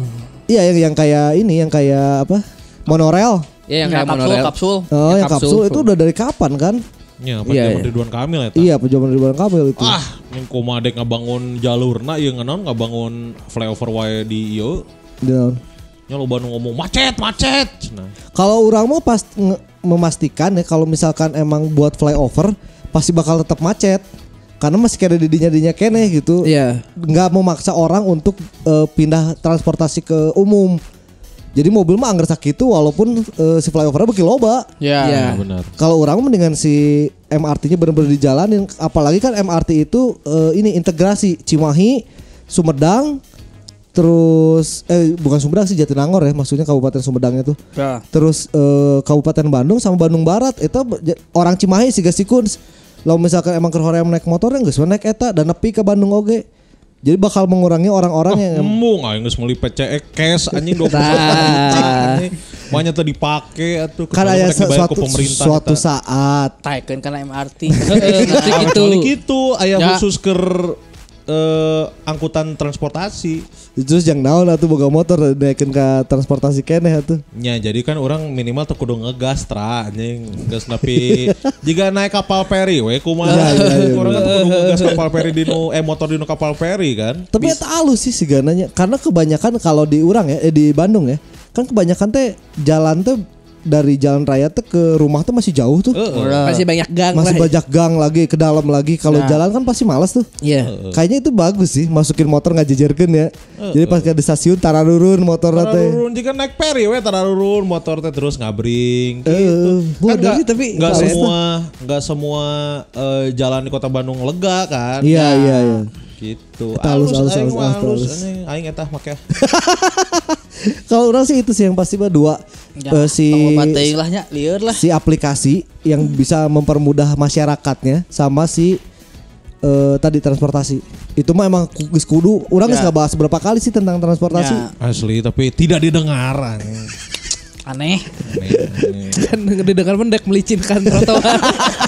Iya yang yang kayak ini yang kayak apa? Monorail. Ya yang kayak kapsul, monorail. kapsul. Oh, Ya, yang kapsul, itu udah dari kapan kan? Ya, apa Iya, zaman iya. Ridwan Kamil ya. Iya, pejabat Ridwan Kamil itu. Ah, yang komadek ngabangun jalurna yang ngenon ngabangun flyover wae di ieu. Dan Nya lo Bandung ngomong macet, macet. Nah, Kalau orang mau pas memastikan ya kalau misalkan emang buat flyover pasti bakal tetap macet. Karena masih kayak didinya dinya kene gitu. Iya. Nggak memaksa orang untuk eh, pindah transportasi ke umum. Jadi mobil mah anggar sakitu walaupun eh, si flyovernya beki loba. Ya. Iya. benar. Kalau orang mendingan si MRT-nya benar-benar dijalanin apalagi kan MRT itu eh, ini integrasi Cimahi, Sumedang terus eh bukan Sumedang sih Jatinangor ya maksudnya Kabupaten Sumedangnya tuh. Ya. Terus eh, Kabupaten Bandung sama Bandung Barat itu orang Cimahi sih sikun. Lalu misalkan emang hoream naik motornya geus we naik eta dan nepi ke Bandung oge. Jadi bakal mengurangi orang-orang yang Embung aing geus meuli PCE cash anjing 20 Tah. anjing. Banyak tuh dipake atuh. kan mereka dibayar suatu pemerintah suatu saat Taikeun karena MRT. Heeh, ngerti Ah, gitu. gitu aya Ya. khusus ke eh, angkutan transportasi. Terus yang naon atuh boga motor naikin ke transportasi keneh atuh. Ya jadi kan orang minimal tuh kudu ngegas tra anjing. Gas tapi jika naik kapal feri we kumaha? Ya, ya, ya, orang kan kudu ngegas kapal feri di nu eh motor di nu kapal feri kan? Tapi eta halus sih sigananya karena kebanyakan kalau di urang ya eh, di Bandung ya kan kebanyakan teh jalan teh dari jalan raya teh ke rumah teh masih jauh tuh. Masih banyak gang masih lah. banyak gang lagi ke dalam lagi. Kalau Nah. jalan kan pasti malas tuh. Iya. Kayaknya itu bagus sih masukin motor nggak jejerkeun ya. Jadi pas ke di stasiun tararurun motor teh. Tararurun jika naik feri we tararurun motor teh terus ngabring gitu. Eh, kan sih, tapi nggak semua nggak semua eh, jalan di kota Bandung lega kan. Iya iya iya. Gitu. Eta halus, halus, aing halus, halus, aing eta make. Kalau orang sih itu sih yang pasti mah dua Ya, Eh, si tong teuing lah nya, lieur lah. si aplikasi yang bisa mempermudah masyarakatnya sama si eh, tadi transportasi. Itu mah emang geus kudu. Orang geus Ya. nggak bahas berapa kali sih tentang transportasi. Ya, Asli tapi tidak didengar anjing. aneh. kan didengar mendek melicinkan trotoar.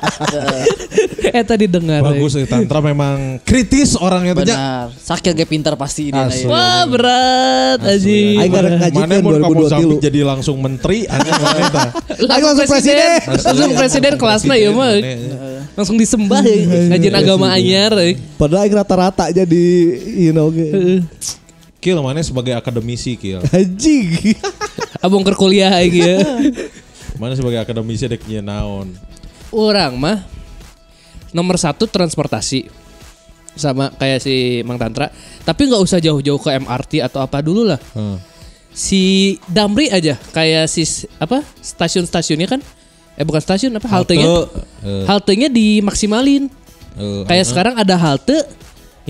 eh tadi dengar. Bagus eh, Tantra memang kritis orangnya. Nya. Benar. Sakit ge pintar pasti ini. Asli. Wah berat Asli. aja. Aing nggak ngaji Mana mau kamu 2023. Zambi jadi langsung menteri. Aing langsung presiden. Langsung presiden kelasnya ya mah. Langsung disembah ya ngajin agama anyar. eh. Padahal aing rata-rata jadi you know ge. Kill mana sebagai akademisi Kill. Anjing. Abang ke kuliah aja ya. Mana sebagai akademisi dek nyeun naon. Orang mah nomor satu transportasi sama kayak si Mang Tantra. Tapi nggak usah jauh-jauh ke MRT atau apa dulu lah. Heeh. Si Damri aja kayak si apa stasiun-stasiunnya kan? Eh bukan stasiun apa haltenya? Eh, Haltenya dimaksimalin. eh, Kayak sekarang ada halte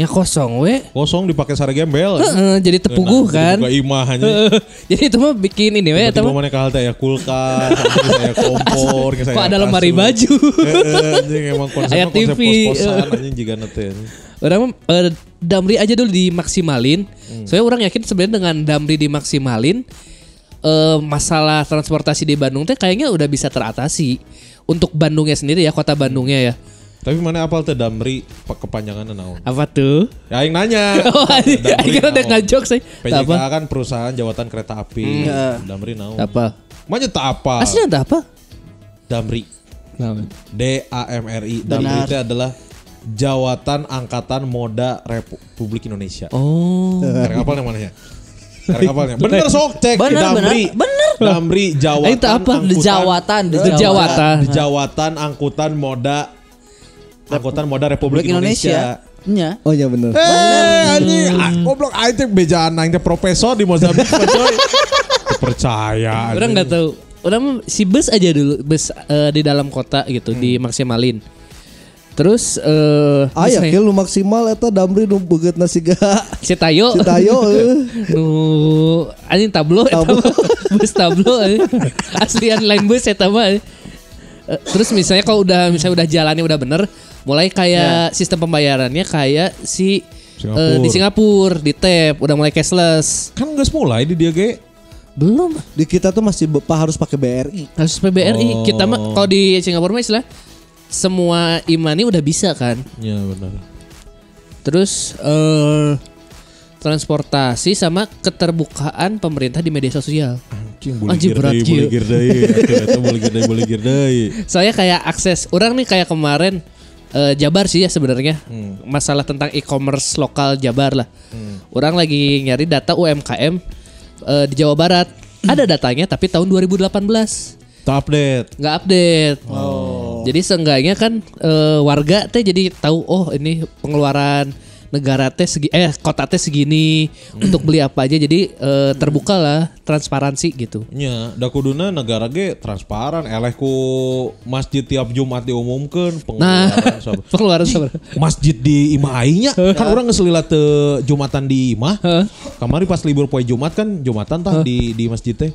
yang kosong we. kosong dipakai sare gembel. Heeh, jadi tepuguh kan. Juga imah aja. jadi itu mah bikin ini we mah. mana ke halte ya kulkas, saya kompor, saya Kok ada lemari baju? Heeh, anjing emang konsep TV. kos-kosan anjing juga nanti. Orang eh, Damri aja dulu dimaksimalin. Soalnya orang yakin sebenarnya dengan Damri dimaksimalin eh, masalah transportasi di Bandung teh kayaknya udah bisa teratasi. Untuk Bandungnya sendiri ya, kota Bandungnya ya. Tapi mana apal teh Damri kepanjangannya naon? Apa tuh? Ya aing nanya. Oh, Damri akhirnya ada naon? ngajok saya. PJK Apa? kan perusahaan jawatan kereta api. Damri naon? Apa? Mana tak apa? Aslinya ada apa? Damri. D A M R I. Damri itu adalah Jawatan Angkatan Moda Republik Indonesia. Oh. Karek apal yang mana ya? Karek apalnya. Bener sok cek Bener, Damri. bener, Damri Jawatan. Itu apa? Angkutan- Jawatan, Jawatan. Jawatan Angkutan Moda Angkutan Moda Republik Indonesia. Indonesia. Nya. Oh iya bener. Eh, anjing, ah, goblok aing teh bejaan aing teh profesor di Mozambik coy. Percaya. Orang nggak tahu. Orang mah si bus aja dulu, bus eh, di dalam kota gitu, dimaksimalin. Terus eh Aya bisa ya? kill nu maksimal eta Damri nu begeutna siga si Tayo. si Tayo nu anjing tablo eta bus tablo eh. aslian lain bus eta mah. Eh, terus misalnya kalau udah misalnya udah jalannya udah bener mulai kayak sistem pembayarannya kayak si Singapura. eh, di Singapura di tap udah mulai cashless Kan geus mulai di dia ge. belum Di kita tuh masih be- harus pakai BRI. harus PBRI kita mah kalau di Singapura mah istilah semua imani udah bisa kan. Ya benar. Terus eh transportasi sama keterbukaan pemerintah di media sosial. Anjing boleh Anjing, berat, boleh girdai. Boleh girdai, boleh girdai. Saya kayak akses orang nih kayak kemarin eh, Jabar sih ya sebenarnya masalah tentang e-commerce lokal Jabar lah. Orang lagi nyari data UMKM eh, di Jawa Barat. Ada datanya tapi tahun 2018 Tak update. nggak update. Jadi seenggaknya kan eh, warga teh jadi tahu oh ini pengeluaran negara teh segi eh kota teh segini untuk beli apa aja jadi eh, terbuka lah transparansi gitu. Nya, da kuduna negara ge transparan eleh ku masjid tiap Jumat diumumkan Nah, pengeluaran sabar. pengeluaran sabar. Masjid di Imah aingnya kan orang ngeselila teu Jumatan di Imah. Kamari pas libur poe Jumat kan Jumatan tah di di masjid teh.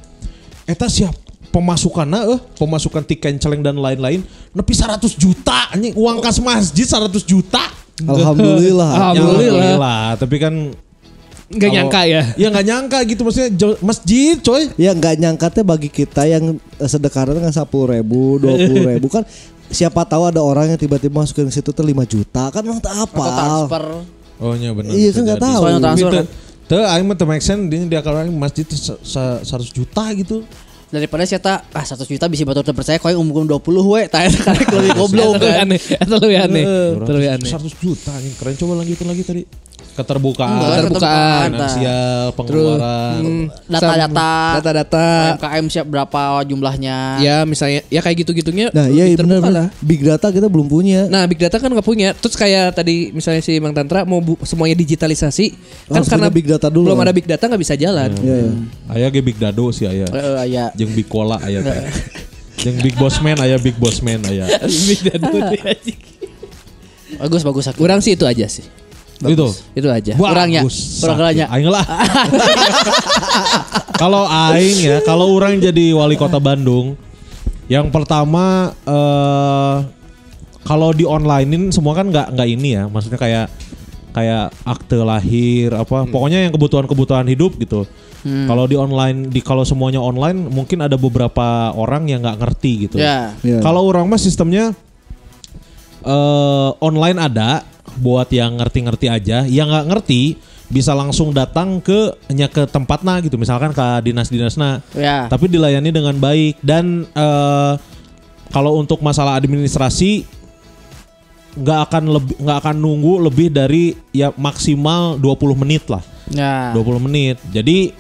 Eta siap pemasukanna eh pemasukan tiket celeng dan lain-lain nepi 100 juta anjing uang kas masjid 100 juta. Alhamdulillah. Alhamdulillah. alhamdulillah. tapi kan Nggak nyangka ya. Ya nggak nyangka gitu maksudnya masjid coy. Ya nggak nyangka teh bagi kita yang eh, sedekahnya dengan sepuluh ribu, dua puluh ribu kan siapa tahu ada orang yang tiba-tiba masukin ke situ tuh 5 juta kan orang tak Atau apa. transfer. Oh iya benar. Iya, kan nggak tahu. Soalnya transfer kan. aing mah teu make sense dia dia kalau masjid teh sa- sa- 100 juta gitu. Daripada saya tak ah 100 juta bisa batur terpercaya kau yang umur 20 we tak ada karek lebih goblok kan. aneh. Itu lebih aneh. Itu lebih aneh. 100 juta anjing keren coba lanjutin lagi tadi. Keterbukaan, Enggak, Keterbukaan. finansial, pengeluaran. Hmm, Data-data. Data-data. UMKM siap berapa jumlahnya. Ya misalnya ya kayak gitu-gitunya. Nah, iya iya benar benar. Big data kita belum punya. Nah, big data kan nggak punya. Terus kayak tadi misalnya si Bang Tantra mau bu- semuanya digitalisasi, kan Harus karena big data dulu. Belum ada big data nggak bisa jalan. Iya iya. Aya ge big dado sih aya. Eh, eh, ya. Jeung big cola aya teh. Jeung big boss man aya big boss man aya. big anjing. Bagus bagus aku. Kurang sih itu aja sih. Gitu. Itu aja. Kurangnya. Bagus. Kurangnya. Aing lah. kalau aing ya, kalau orang jadi wali kota Bandung, yang pertama eh kalau di onlinein semua kan nggak nggak ini ya, maksudnya kayak kayak akte lahir apa, pokoknya yang kebutuhan-kebutuhan hidup gitu. Kalau di online, di kalau semuanya online, mungkin ada beberapa orang yang nggak ngerti gitu. Ya. Iya. Kalau orang mah sistemnya eh online ada buat yang ngerti-ngerti aja, yang nggak ngerti bisa langsung datang ke hanya ke tempatnya gitu, misalkan ke dinas-dinasna. Ya. Tapi dilayani dengan baik dan eh kalau untuk masalah administrasi nggak akan lebih nggak akan nunggu lebih dari ya maksimal 20 menit lah. Ya. 20 menit. Jadi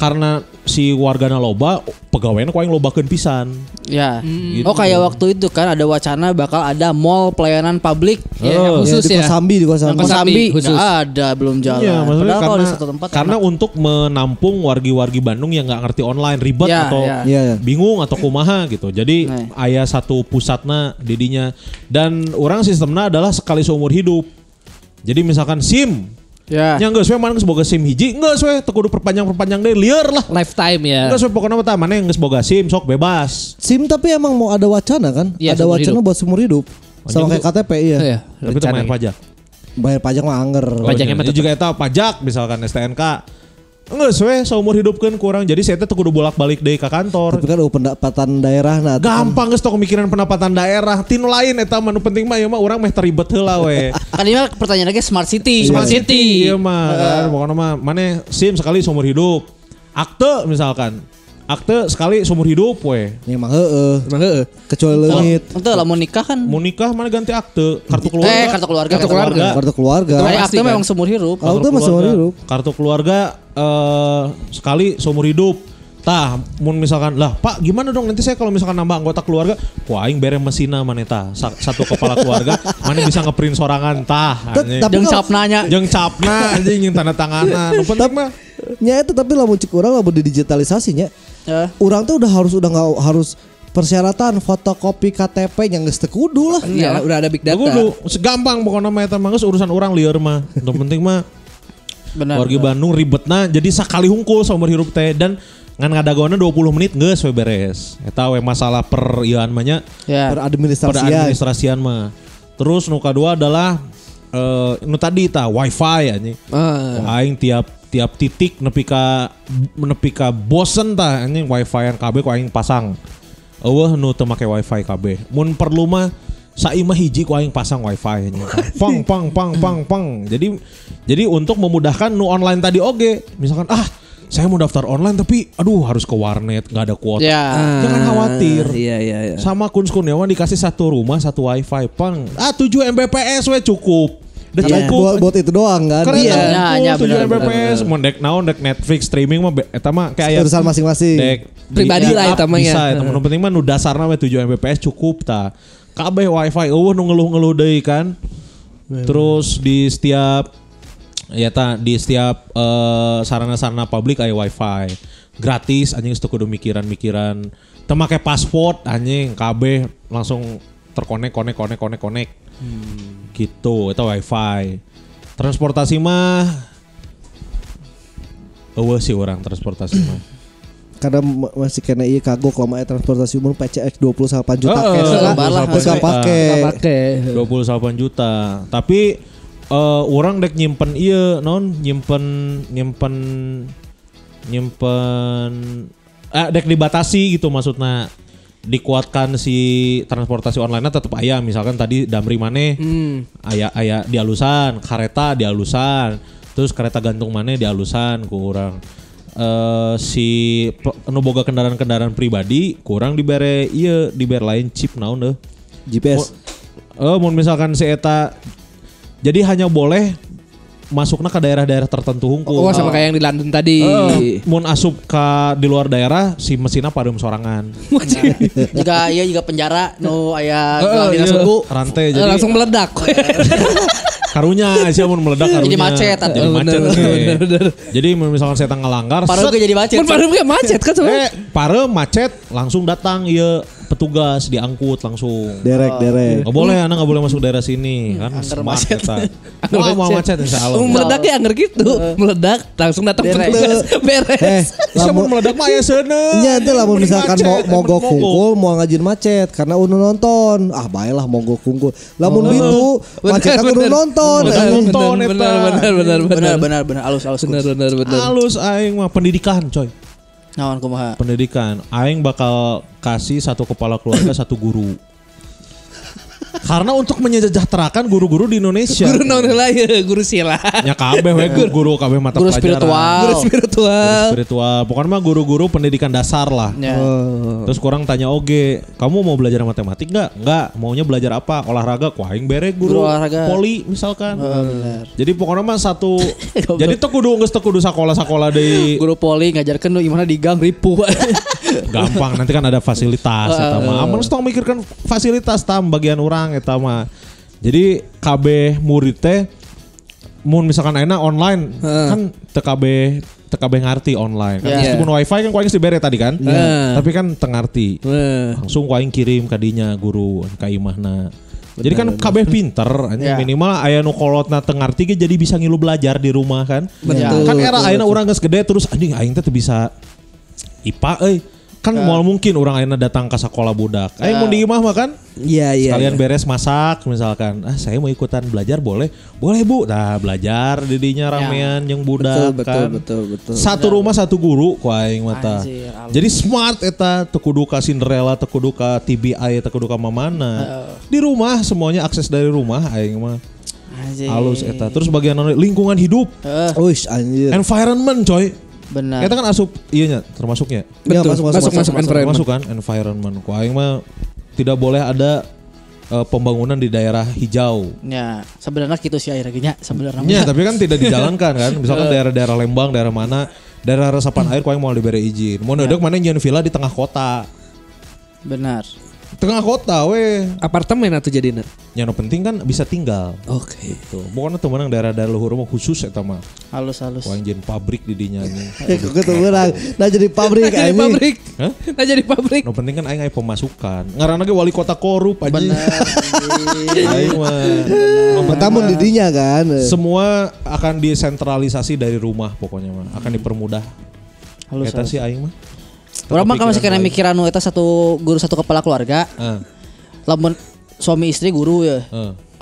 karena si wargana loba pegawainya kau yang lobakeun pisan. Ya. Gitu. Oh kayak waktu itu kan ada wacana bakal ada mall pelayanan publik. Ya, Oh. yang Ya, khusus di ya. Kosambi di Kosambi. Yang Kosambi. Kosambi khusus. nggak ada belum jalan. Iya, maksudnya Padahal kalau karena, di satu tempat karena enak. untuk menampung wargi-wargi Bandung yang nggak ngerti online ribet Ya, atau ya. Iya, iya. bingung atau kumaha gitu. Jadi Nah. ayah satu pusatna didinya dan orang sistemnya adalah sekali seumur hidup. Jadi misalkan SIM, ya. nya geus we mana geus boga SIM hiji, geus we teu kudu perpanjang-perpanjang deh liar lah. Lifetime ya. Geus we pokoknya mah mana yang geus boga SIM sok bebas. SIM tapi emang mau ada wacana kan? Iya, ada wacana hidup. buat seumur hidup. Sama kayak KTP iya. Oh, ya. Tapi itu bayar pajak. Bayar pajak mah anger. Pajaknya Oh, iya. juga eta pajak misalkan STNK. Geus we seumur hidup kan kurang. Jadi saya teh teu kudu bolak-balik deui ka kantor. Tapi kan pendapatan daerah nah. Gampang geus tong mikiran pendapatan daerah. Tinu lain eta mah nu penting mah ya mah urang meh teribet heula we. Kan ini mah pertanyaan lagi smart city. Smart city. Iya mah kan pokoknya mah mana SIM sekali seumur hidup. Akte misalkan. Akte sekali seumur hidup we. Ya emang heeh. Emang heeh. Kecuali leungit. Itu lah mau nikah kan. Mau nikah mana ganti akte. Kartu keluarga. Eh kartu keluarga. Kartu keluarga. Kartu keluarga. Kayak Pasti akte kan. memang seumur hidup. Kartu itu mah seumur keluarga. hidup. Kartu keluarga eh sekali seumur hidup. Tah, mun misalkan lah Pak gimana dong nanti saya kalau misalkan nambah anggota keluarga, wah aing bere mesina Sa- satu kepala keluarga, mana bisa ngeprint sorangan tah. Jeung kalau- cap nanya. Jeung capna anjing yang tanda tanganan. Nu penting mah Nya itu tapi lamun cek urang lamun didigitalisasinya. Ya. Urang tuh udah harus udah nggak harus persyaratan fotokopi KTP yang geus teu kudu lah. Iya, udah ada big data. Kudu segampang pokoknya mah eta mah urusan orang lieur mah. Nu penting mah Benar. warga Bandung ribetna jadi sakali hungkul seumur hidup teh dan ngan ngadagona 20 menit geus we beres. Eta we masalah per ieuan mah nya Ya. pada Beradministrasi. administrasian mah. Terus nu kedua adalah eh nu tadi tah wifi anjing. Wah, aing tiap tiap titik nepi ka nepi ka bosen tah anjing wifi an KB ku aing pasang. Eueuh nu teu make wifi KB. Mun perlu mah Saimah hiji ku aing pasang wifi nya. Pang pang pang pang pang. Jadi jadi untuk memudahkan nu online tadi oge, misalkan ah saya mau daftar online tapi aduh harus ke warnet nggak ada kuota. Ya. Jangan khawatir. Iya iya iya. Sama Kun Kurniawan dikasih satu rumah satu wifi pang. Ah 7 Mbps we cukup. Udah Karena cukup. buat, buat itu doang kan. Keren Iya. iya. Ya, ya, 7 benar, Mbps. Mau dek naon dek Netflix streaming mah eta mah kayak Urusan masing-masing. dek Pribadi di lah eta mah ya. Bisa eta mah. Penting mah nu dasarna we 7 Mbps cukup ta. Kabeh wifi eueuh nu ngeluh-ngeluh deui kan. Terus di setiap ya ta di setiap eh, sarana-sarana publik aya wifi gratis anjing itu kudu mikiran-mikiran teu make password anjing kabeh langsung terkonek konek konek konek konek gitu itu wifi transportasi mah eueuh sih orang transportasi mah Karena ma- masih kena iya kagok lama ya transportasi umum PCX 28 juta Heeh, cash lah. gak pake. Nggak pakai. 28 juta. Tapi eh orang dek nyimpen iya non nyimpen nyimpen nyimpen eh dek dibatasi gitu maksudnya dikuatkan si transportasi online tetap ayah misalkan tadi damri maneh Hmm. ayah ayah di alusan kereta di alusan terus kereta gantung mana di alusan kurang eh si pe- nu boga kendaraan-kendaraan pribadi kurang dibere iya dibere lain chip naon deh GPS. Oh, mau misalkan si eta jadi hanya boleh masuknya ke daerah-daerah tertentu hungkul. Oh, sama kayak yang di London tadi. Eh, mun asup ke di luar daerah si mesinnya padum sorangan. Jika iya jika penjara no aya dina iya, suku. rantai Eh, jadi langsung meledak. karunya sih mun meledak karunya. Jadi macet, atuh. Jadi macet. Bener, bener, bener. Jadi mun misalkan saya ngelanggar Paruh set, ge jadi macet. Mun baru kayak macet kan sebenarnya. eh pare macet langsung datang iya petugas diangkut langsung. Derek, derek. Gak boleh anak gak boleh masuk daerah sini kan smart macet. kita. Wah mau macet insya Allah. Oh, meledak ya anggar gitu. Meledak langsung datang petugas. Beres. Eh, Siapa lamun meledak mah ya sana. Nya itu lah misalkan mau mogok kungkul mau ngajin macet karena udah nonton. Ah baiklah mogok kungkul. Lamun Oh. Bener, macet kudu bener. nonton. Bener, Eh, nonton. bener, bener, bener, Benar benar benar alus alus. Bener, bener, bener. Halus aing mah pendidikan coy. Kumaha? Pendidikan. Aing bakal kasih satu kepala keluarga satu guru. Karena untuk menyejahterakan guru-guru di Indonesia. Guru naon heula guru sila. Ya kabeh we guru, guru kabeh mata Guru pelajaran. spiritual. Guru spiritual. Guru spiritual. Pokoknya mah guru-guru pendidikan dasar lah. Ya. Terus kurang tanya oge, kamu mau belajar matematik nggak? Nggak. Maunya belajar apa? Olahraga? Ku aing bere guru, Guru olahraga. poli misalkan. Oh, benar. Jadi pokoknya mah satu. jadi tuh kudu geus teu kudu sekolah-sekolah di Guru poli ngajarkeun nu gimana di gang ripu. gampang nanti kan ada fasilitas eta mah. Amun tong mikirkan fasilitas tam bagian orang eta mah. Jadi KB murid teh mun misalkan enak online kan TKB TKB ngarti online kan. Iya. Meskipun wifi kan kuaing dibere tadi kan. Iya. Tapi kan tengarti. Nah. Langsung kuaing kirim kadinya guru ka imahna. Jadi kan KB pinter, Ya. minimal aya nu kolotna teu ngarti ge jadi bisa ngilu belajar di rumah kan. Betul, Kan era ayeuna urang geus gede terus anjing aing teh bisa IPA euy. Kan moal mungkin orang ayeuna datang ke sekolah budak. Aing mau di imah mah kan Iya, iya. sekalian iya. beres masak misalkan. Ah saya mau ikutan belajar boleh? Boleh Bu. Nah, belajar didinya ramean yang budak Betul, betul, kan. betul, betul. Satu rumah satu guru ku aing mata. Anjir. Jadi smart eta teu kudu ka Cinderella, teu kudu ka TBI, teu kudu ka mamana. Di rumah semuanya akses dari rumah aing mah. Anjir. Halus eta. Terus bagian anu, lingkungan hidup, Eh, Uish anjir. environment coy. Benar. Kita kan asup iya nya termasuknya. Ya, Betul. masuk, masuk, masuk, masuk, masuk, environment. Termasuk kan environment. Ku aing mah tidak boleh ada eh, pembangunan di daerah hijau. Ya, sebenarnya gitu sih akhirnya sebenarnya. Ya, tapi kan tidak dijalankan kan. Misalkan daerah-daerah Lembang, daerah mana, daerah resapan air kau yang mau diberi izin. Mau nedek mana nyen villa di tengah kota. Benar. Tengah kota weh. Apartemen atau jadinya? Yang penting kan bisa tinggal. Oke. Tuh, pokoknya tuh menang daerah-daerah luhur mah khusus eta mah. Halus halus. Yang pabrik di dinya. Eh, kok ketemu orang. Nah jadi pabrik Nah jadi pabrik. Hah? Nah jadi pabrik. No penting kan aing aya pemasukan. Ngaranna ge wali kota korup anjing. Aing mah. Pertama mah didinya kan. semua akan desentralisasi dari rumah pokoknya mah. Akan dipermudah. Halus. Eta sih aing mah. Orang mah kan masih kena mikiran nu eta satu guru satu kepala keluarga. Ah, Lamun suami istri guru ya.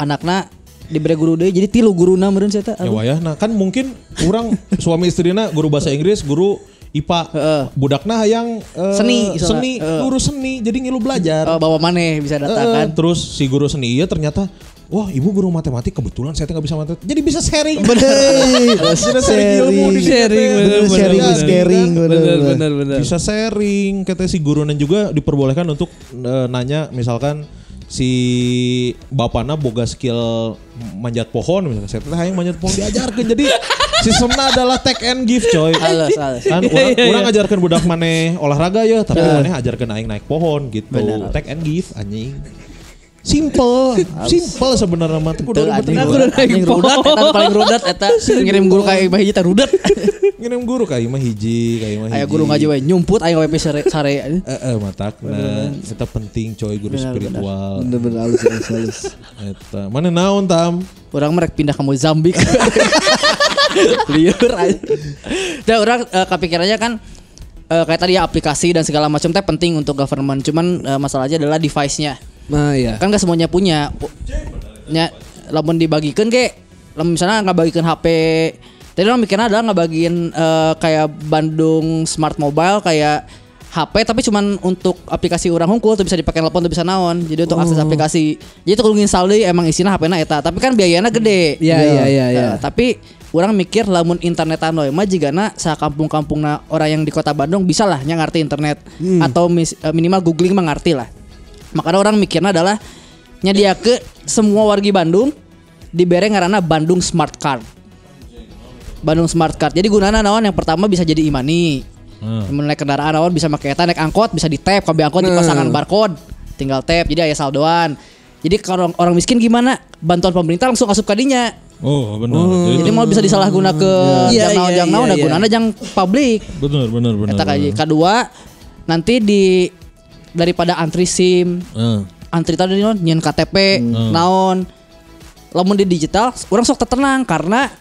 Anakna diberi guru deh jadi tilu guru meureun saya Ya wayah nah kan mungkin orang suami istrina guru bahasa Inggris, guru IPA. Heeh. Budakna yang eh, Seni, soalnya. seni, Heeh. guru seni. Jadi ngilu belajar. Eh, bawa mana bisa datang kan Terus si guru seni iya ternyata Wah ibu guru matematik kebetulan saya nggak bisa matematik. Jadi bisa sharing. Bener. Bisa sharing ilmu di sini Sharing, bener, Bener, bener, sharing bener. bener, Bener. Bisa sharing Kata si guru. Dan juga diperbolehkan untuk eh, nanya misalkan si bapakna boga skill manjat pohon misalkan. Saya teh hayang manjat pohon diajarkan. Jadi sistemnya adalah take and give coy. Halus halus kan Iya, orang, iya, orang iya. ngajarkan budak maneh olahraga ya tapi maneh ajarkan aing naik pohon gitu. Benar. take and give anjing simple. Simple sebenarnya mah. Tuh, kudu anjing. Aku udah naik rudat eta paling rudat eta ngirim guru kayak imah hiji rudat ngirim guru kayak mah hiji kayak mah hiji. aya guru ngaji we nyumput aya we sare sare. Eh eh matak nah eta penting coy guru spiritual. Bener-bener halus halus halus. eta mana naon tam? Orang merek pindah ke Mozambik liur aja. Dan orang eh, kepikirannya kan eh, kayak tadi ya aplikasi dan segala macam teh penting untuk government. Cuman eh, masalahnya adalah device-nya Nah iya. kan gak semuanya punya. Pu- nya lamun dibagikan ke lamun misalnya nggak bagikan HP tadi orang mikirnya adalah nggak bagiin eh, kayak Bandung Smart Mobile kayak HP tapi cuman untuk aplikasi orang hungkul tuh bisa dipakai telepon tuh bisa naon. Jadi untuk akses aplikasi. Jadi tuh install deui emang isinya HP na eta tapi kan biayanya gede. Iya iya. iya iya. Eh, tapi orang mikir lamun internetan we mah jigana sa kampung-kampungna orang yang di kota Bandung bisa lah nya ngarti internet. Atau mis- eh, minimal googling mah ngarti lah. Makanya orang mikirnya adalah nyadia ke semua wargi Bandung dibere ngaranna Bandung Smart Card. Bandung Smart Card. Jadi gunana naon yang pertama bisa jadi imani. Hmm. Naik kendaraan naon bisa make eta naik angkot bisa di tap kabeh angkot Nah. dipasangan barcode. Tinggal tap jadi aya saldoan. Jadi kalau orang miskin gimana? Bantuan pemerintah langsung asup kadinya. oh benar Jadi mau bisa disalahguna ke Iya, jang naon iya, jang naon iya, da iya. gunana jang publik. benar benar benar Eta kaji. Kedua nanti di daripada antri SIM, Eh. antri tadi naon nyen KTP, naon. Lamun di digital, orang sok tenang karena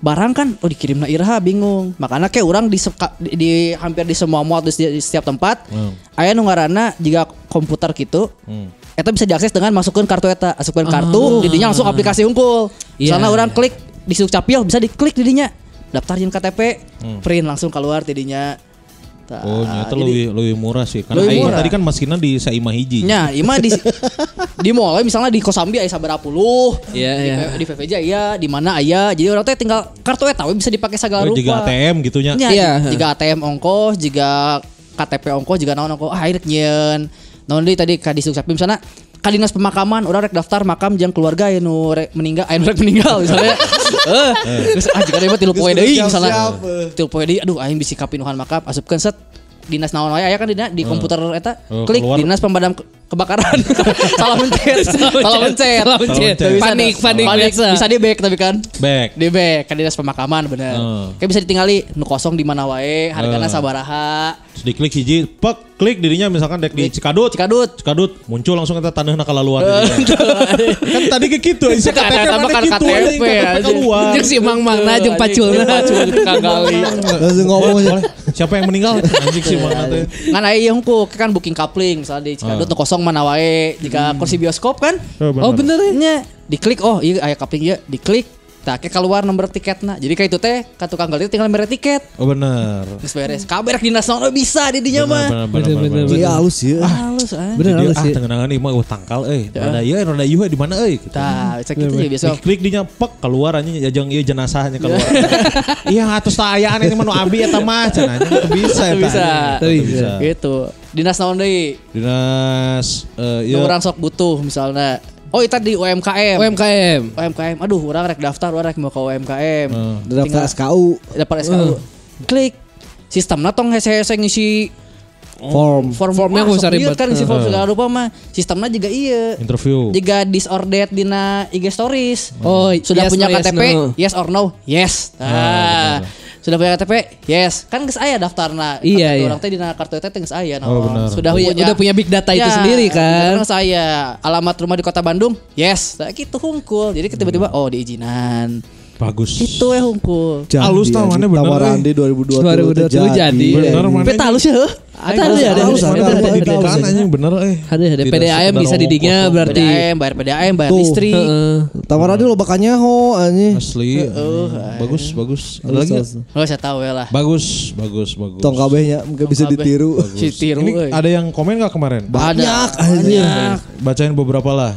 barang kan oh dikirim na Irha bingung. Makanya kayak orang di, di, di- hampir di semua mall di, di setiap tempat Hmm. aya nu ngaranna jika komputer gitu Hmm. Eta bisa diakses dengan masukkan kartu eta, masukkan kartu, didinya langsung aplikasi unggul. Iya. Misalnya orang klik di capil bisa diklik didinya. Daftarin KTP, print langsung keluar didinya. Tah, Oh, nyata lebih lebih murah sih. Karena Lebih murah. tadi kan maskinnya di Saima hiji. Nya, ima di di mall misalnya di Kosambi aya sabaraha puluh. Iya, di, iya. di VVJ aya, di mana aya. Jadi orang teh tinggal kartu eta we bisa dipakai segala Oh, rupa. juga ATM gitunya. Nya, Iya. jika ATM ongkos, jika KTP ongkos, jika naon ongkos, ah akhirnya nyen. Naon deui tadi ka disuk sapi misalnya ka dinas pemakaman orang rek daftar makam jang keluarga ya nu rek meninggal aya nu rek meninggal misalnya. Eh, geus jika dia mah tilu poe deui misalnya. Tilu poe deui aduh aing bisi kapinuhan makam asupkeun set. Dinas naon wae aya kan dina di komputer eta. Oh, klik dinas pemadam ke- kebakaran salah mencet salah mencet Salah mencet. Panik, panik biasa. bisa di back tapi kan Back. di back kan dinas pemakaman bener Hmm. kayak bisa ditinggali nu kosong di mana wae hargana Hmm. sabaraha Terus diklik hiji, pak klik dirinya misalkan dek di Cikadut. Cikadut. Cikadut muncul langsung kita tanahna kalaluan. kan tadi kayak gitu, Eta- KTP mana kan KTP, anjing. keluar. Jeung si Mang Mangna jeung paculna. pacul kagali Langsung ngomong aja. Siapa yang meninggal? Anjing sih mana teh. ngan aya ieu hungkul kan booking coupling misalnya di Cikadut nu kosong mana wae jika kursi bioskop kan? Oh bener ya. nya diklik oh iya aya coupling ieu diklik tak kayak keluar nomor tiketna jadi kayak itu teh ka tukang gali tinggal mere tiket Oh benar. geus beres kabeh rek dinas naon bisa di dinya mah Bener, bener, Iya halus ya. halus ah Bener Jadi halus ah sih. tengenangan ieu mah oh, tangkal euy. Roda ieu roda ieu di mana euy gitu. tah cek itu ya biasa Diklik dinya pek keluar anjing jajang ieu jenazahnya keluar. Iya atus ayaan ini mah nu abi eta mah teu bisa eta. Teu bisa. bisa. gitu dinas naon deui Dinas eh ieu orang sok butuh misalnya oh itu di UMKM UMKM. UMKM aduh orang rek daftar orang rek mau ke UMKM Hmm. Daftar SKU dapat SKU klik. Sistemnya tong hese-hese ngisi form. form. Formnya ah, liat ribet. kan ngisi form Heeh. segala rupa mah. Sistemnya juga iya interview. jika disordered dina IG stories. Oh, sudah yes punya KTP no. yes or no? Yes. Ah sudah punya KTP yes kan geus aya daftarna Iya, iya. orang teh dina kartu teh geus aya Oh, benar. sudah punya udah punya big data itu Ya, sendiri kan. Karena saya alamat rumah di kota Bandung, yes, nah, gitu hungkul. Jadi tiba-tiba oh diizinan. Bagus. Itu ya hungkul. Halus mana bener, Tamarandi 2020 2020 jadi. Bener, mana? Beta halus ya. Ada ada ada. Ada, ada, ada, ada, ada. ada. Anjing bener eh. Ada ada Tidak PDAM sekedar bisa didinya berarti. PDAM, bayar PDAM, bayar Tuh. listrik. Heeh. Tamarandi lo bakannya ho anjing. Asli. bagus, bagus. Ada lagi nggak? Oh, saya tahu ya lah. Bagus, bagus, bagus. Tong kabehnya nggak bisa ditiru. Si tiru. Ini euy. ada yang komen gak kemarin? Banyak, anjing. Bacain beberapa lah.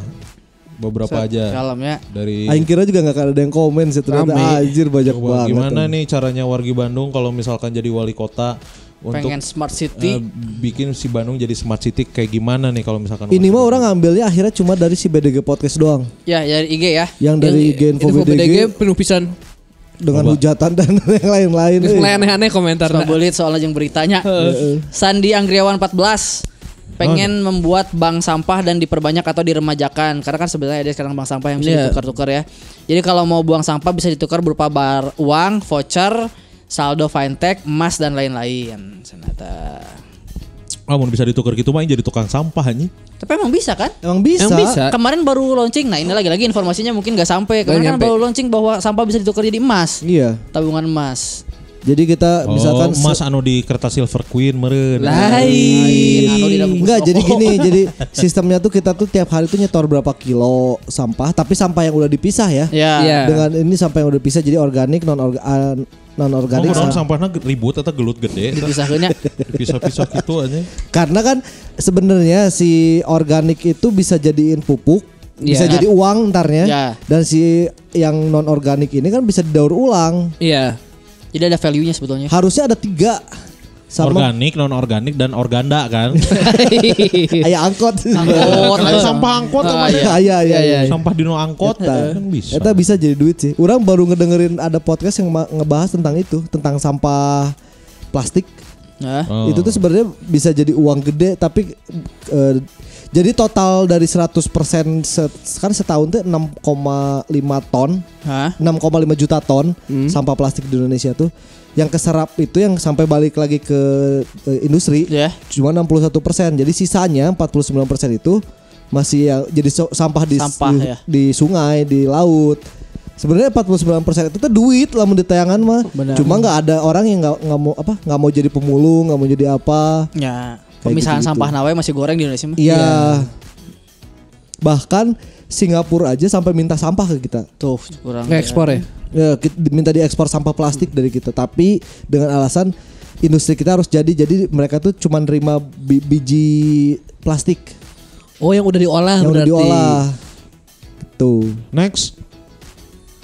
Beberapa aja. Kalem ya. Dari Aing kira juga gak ada yang komen sih ternyata Rame. anjir banyak Coba, banget. gimana nih caranya wargi Bandung kalau misalkan jadi wali kota untuk Pengen smart city. bikin si Bandung jadi smart city kayak gimana nih kalau misalkan Ini mah orang ngambilnya akhirnya cuma dari si BDG podcast doang. Ya, dari IG ya. Yang dari Genfo Info BDG, BDG penuh pisan. dengan hujatan dan yang lain-lain. Terus eh. mulai aneh-aneh komentar. Belit soal yang beritanya. Sandi Anggriawan 14 pengen membuat bank sampah dan diperbanyak atau diremajakan karena kan sebenarnya ada sekarang bank sampah yang bisa Iya. ditukar-tukar ya. Jadi kalau mau buang sampah bisa ditukar berupa bar uang, voucher, saldo fintech, emas dan lain-lain. Senata. Ah, mau bisa ditukar gitu yang jadi tukang sampah nih. Tapi emang bisa kan? Emang bisa. Emang bisa. Kemarin baru launching. Nah, ini lagi-lagi informasinya mungkin nggak sampai. Kemarin kan nyampe. baru launching bahwa sampah bisa ditukar jadi emas. Iya. Tabungan emas. Jadi kita misalkan oh, Mas anu di kertas Silver Queen meren. Lain. Anu Enggak, bus jadi gini, jadi sistemnya tuh kita tuh tiap hari tuh nyetor berapa kilo sampah, tapi sampah yang udah dipisah ya. Ya. Iya. Dengan ini sampah yang udah dipisah jadi organik, non non Oh, organik. kurang sampahnya ribut atau gelut gede. Dipisahkeunnya. Pisah-pisah gitu aja. Karena kan sebenarnya si organik itu bisa jadiin pupuk, bisa Iya. jadi uang ntarnya. Ya. Dan si yang non organik ini kan bisa didaur ulang. Iya. Jadi ada value-nya sebetulnya. Harusnya ada tiga sama Organik, non organik dan organda kan. ayah angkot. Angkot. Kayak sampah angkot Ah, apa iya. Iya iya iya. Sampah dino angkot Eta, kan bisa. Eta bisa jadi duit sih. Orang baru ngedengerin ada podcast yang ngebahas tentang itu, tentang sampah plastik. Nah, Oh. Itu tuh sebenarnya bisa jadi uang gede tapi eh, jadi total dari 100% set, kan setahun tuh 6,5 ton, hah? 6,5 juta ton sampah plastik di Indonesia tuh. Yang keserap itu yang sampai balik lagi ke eh, industri Ya. cuma 61%. Jadi sisanya 49% itu masih yang jadi so- sampah di Sampah, di, ya. di sungai, di laut. Sebenarnya 49% itu tuh duit lah di tayangan mah. Benar. Cuma nggak ada orang yang nggak nggak mau apa nggak mau jadi pemulung, nggak mau jadi apa. Ya. Pemisahan gitu-gitu. sampah nawe masih goreng di Indonesia mah. Iya. Bahkan Singapura aja sampai minta sampah ke kita. Tuh, kurang. Nge-ekspor ya. Ya, kita minta diekspor sampah plastik dari kita, tapi dengan alasan industri kita harus jadi jadi mereka tuh cuma nerima bi- biji plastik Oh yang udah diolah yang udah berarti. diolah. Gitu. Next.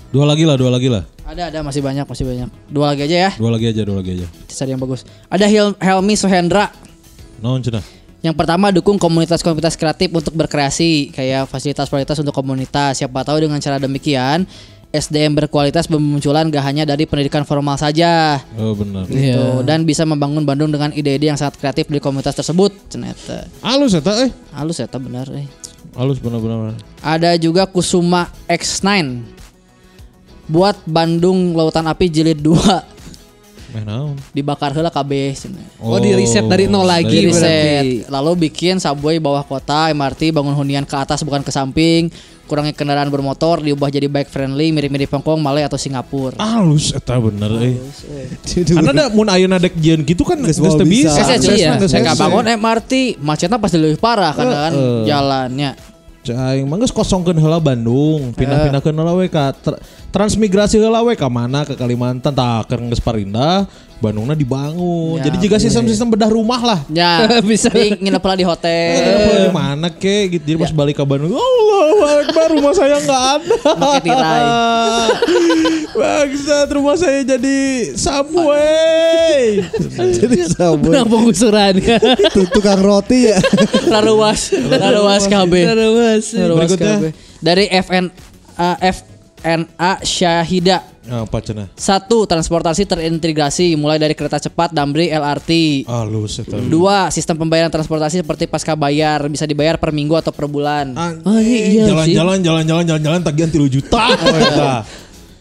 Dua lagi lah, dua lagi lah. Ada ada masih banyak, masih banyak. Dua lagi aja ya. Dua lagi aja, dua lagi aja. Cari yang bagus. Ada Hil- Helmi Sohendra. Naon cenah? Yang pertama dukung komunitas-komunitas kreatif untuk berkreasi kayak fasilitas-fasilitas untuk komunitas. Siapa tahu dengan cara demikian SDM berkualitas bermunculan gak hanya dari pendidikan formal saja. Oh benar. Iya. Gitu. Dan bisa membangun Bandung dengan ide-ide yang sangat kreatif di komunitas tersebut. Ceneta. Halus eta eh. Halus ya, benar. Eh. Halus benar-benar. Ada juga Kusuma X9 buat Bandung Lautan Api Jilid 2 Meh naon? dibakar heula KB cenah. Oh, di reset dari nol lagi Di berarti. reset. Lalu bikin subway bawah kota, MRT bangun hunian ke atas bukan ke samping, kurangi kendaraan bermotor, diubah jadi bike friendly, mirip-mirip Hong Kong, Malay atau Singapura. Halus eta bener eh. Karena ada mun ayeuna dek jieun gitu kan geus teu bisa. Saya bangun MRT, macetnya pasti lebih parah karena kan jalannya. Cai mah geus kosongkeun heula Bandung, pindah-pindahkeun heula we ka transmigrasi heula we ka mana ke Kalimantan tah keur geus parindah, Bandungna dibangun. Ya, Jadi juga sistem-sistem bedah rumah lah. Ya, Bisa. di- nginep lah di Eh, hotel. di mana ke gitu. Jadi pas balik ke Bandung, Allah Akbar rumah saya nggak ada. Pakai tirai. Bangsat rumah saya jadi subway. Jadi sama Benang penggusuran. Tuh, tukang roti ya. Raruas, Raruas KB. Raruas. Raruas Berikutnya. KB. Dari FN uh, FNA Syahida. Apa cenah? Satu, transportasi terintegrasi mulai dari kereta cepat, damri, LRT. Halus eta. Dua, sistem pembayaran transportasi seperti pasca bayar bisa dibayar per minggu atau per bulan. Oh, iya sih. Jalan-jalan jalan-jalan jalan-jalan tagihan 3 juta. Eta.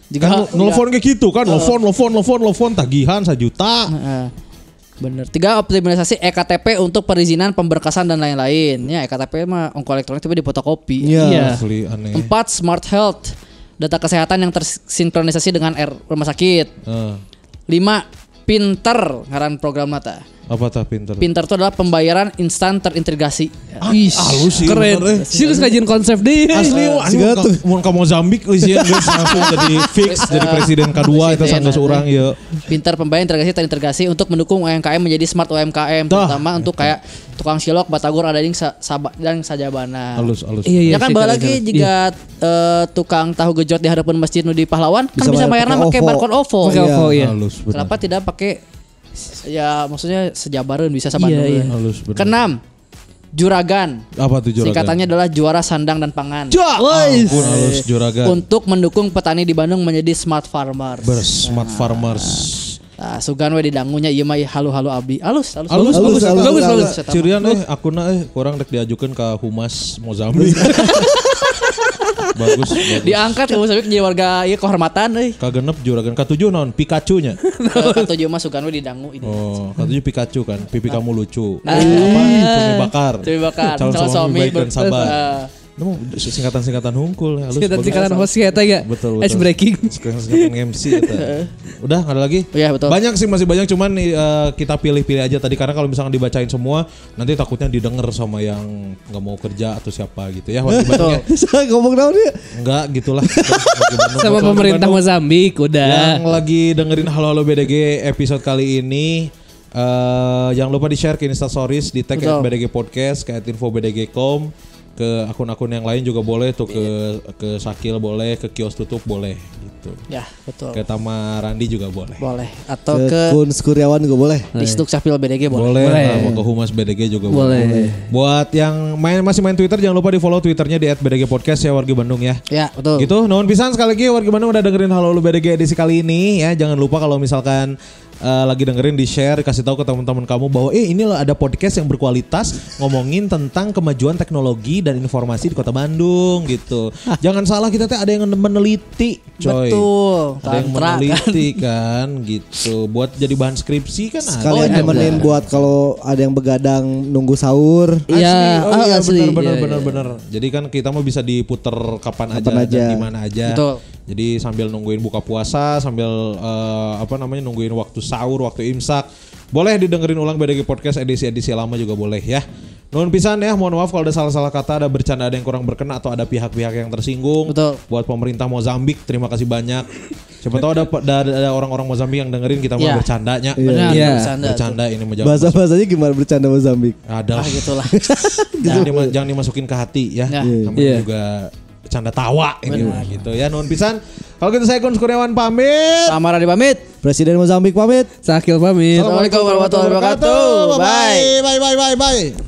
Jika Kan nelfon kayak gitu kan, nelfon nelfon nelfon nelfon tagihan 1 juta. Heeh. Bener. Tiga, optimalisasi EKTP untuk perizinan, pemberkasan dan lain-lain. Ya, EKTP mah ongko elektronik tapi di fotokopi. Iya. Iya. Empat, smart health. Data kesehatan yang tersinkronisasi dengan R rumah sakit. Eh, Lima, pinter ngaran program mata. Apa tah pinter? Pinter itu adalah pembayaran instan terintegrasi. Ih, halus sih, keren. Sih geus ngajin konsep deh. Asli anu mun ka Mozambik geus ya geus langsung jadi fix jadi presiden kedua itu sanggeus eh. urang ya. Pinter pembayaran integrasi terintegrasi untuk mendukung UMKM menjadi smart UMKM terutama untuk kayak tukang silok, batagor, ada yang sa, saba- dan sajabana. Halus halus. Iya, iya. Ya kan sih, balik lagi jika eh, tukang tahu gejot di hadapan masjid nu di pahlawan kan Bisa bisa bayar bayarnya pakai barcode OVO. Pakai Iya. OVO, iya. Halus benar. Kenapa tidak pakai ya maksudnya sejabaran bisa sabandung. Iya, iya. Halus. Keenam, juragan. Apa tuh juragan? Singkatannya adalah juara sandang dan pangan. Ampun halus juragan. Untuk mendukung petani di Bandung menjadi smart farmers. Bers smart farmers. Nah, sugan we didangunya ieu mah halu-halu abdi. Alus, alus. Halus halus Halus, halus, bagus halus. bagus. Cirian eh akuna eh kurang dek diajukan ke humas Mozambik. bagus. bagus. Diangkat kamu sampai jadi warga ieu kehormatan euy. Kagenep juragan katujuh naon Pikachu nya. Katujuh mah we didangu ini. Oh, katujuh Pikachu kan. Pipi kamu lucu. Ah. Apa? Cumi bakar. Cumi bakar, Calon, calon suami, suami baik dan sabar. Ah. Nemu singkatan-singkatan hungkul halus. Singkatan bagus. singkatan host kita ya. Betul, betul. Ice breaking. Singkatan MC eta. Udah nggak ada lagi? Iya, betul. Banyak sih masih banyak cuman eh, kita pilih-pilih aja tadi karena kalau misalkan dibacain semua nanti takutnya didengar sama yang nggak mau kerja atau siapa gitu ya. Bandung ya. Saya ngomong naon dia? Enggak gitulah. Sama pemerintah. Mozambik udah. Yang lagi dengerin Halo Halo BDG episode kali ini eh jangan lupa di-share ke Insta Stories di tag Betul. BDG Podcast ke info BDG.com ke akun-akun yang lain juga boleh tuh ke ke Sakil boleh ke kios tutup boleh gitu Ya, betul. ke Tama Randi juga boleh Boleh. Atau Ke ke Kun Kuryawan juga boleh. di Stuk Capil BDG boleh. boleh, Boleh. Nah, mau ke Humas BDG juga Boleh. boleh. buat yang main masih main Twitter jangan lupa di follow Twitternya di @bdg podcast ya wargi Bandung ya Ya, betul. Gitu, nuhun pisan sekali lagi warga Bandung udah dengerin Halo Lu BDG edisi kali ini ya. Jangan lupa kalau misalkan eh, lagi dengerin di share kasih tahu ke teman-teman kamu bahwa eh ini loh ada podcast yang berkualitas ngomongin tentang kemajuan teknologi dan informasi di Kota Bandung gitu. Jangan salah kita teh ada yang meneliti, coy. Betul. Ada yang Tantra, kan? meneliti kan gitu. Buat jadi bahan skripsi kan ada. Sekalian iya, nemenin buat kalau ada yang begadang nunggu sahur. Asli, Iya, oh iya asli. benar benar Iya, benar iya. benar. Jadi kan kita mau bisa diputer kapan, aja, Kapan aja. dan di mana aja. Betul. Jadi sambil nungguin buka puasa, sambil eh, apa namanya nungguin waktu sahur, waktu imsak. Boleh didengerin ulang BDG Podcast edisi-edisi lama juga boleh ya. Nuhun pisan ya, mohon maaf kalau ada salah-salah kata, ada bercanda ada yang kurang berkenan atau ada pihak-pihak yang tersinggung. Betul. Buat pemerintah Mozambik, terima kasih banyak. Siapa tahu ada ada, ada orang-orang Mozambik yang dengerin kita mau Iya. bercandanya. Iya. bercanda. Bercanda ini menjawab. Bahasa-bahasanya gimana bercanda Mozambik? Ada Ah, gitulah. jangan, dima- jangan dimasukin ke hati ya. Ya. Namanya Iya. juga bercanda tawa ini mah gitu ya. Nuhun pisan. Kalau gitu saya Kun Kurniawan pamit. Samara dipamit. Presiden Mozambik pamit. Sakil pamit. Assalamualaikum warahmatullahi wabarakatuh. Bye. Bye bye bye bye.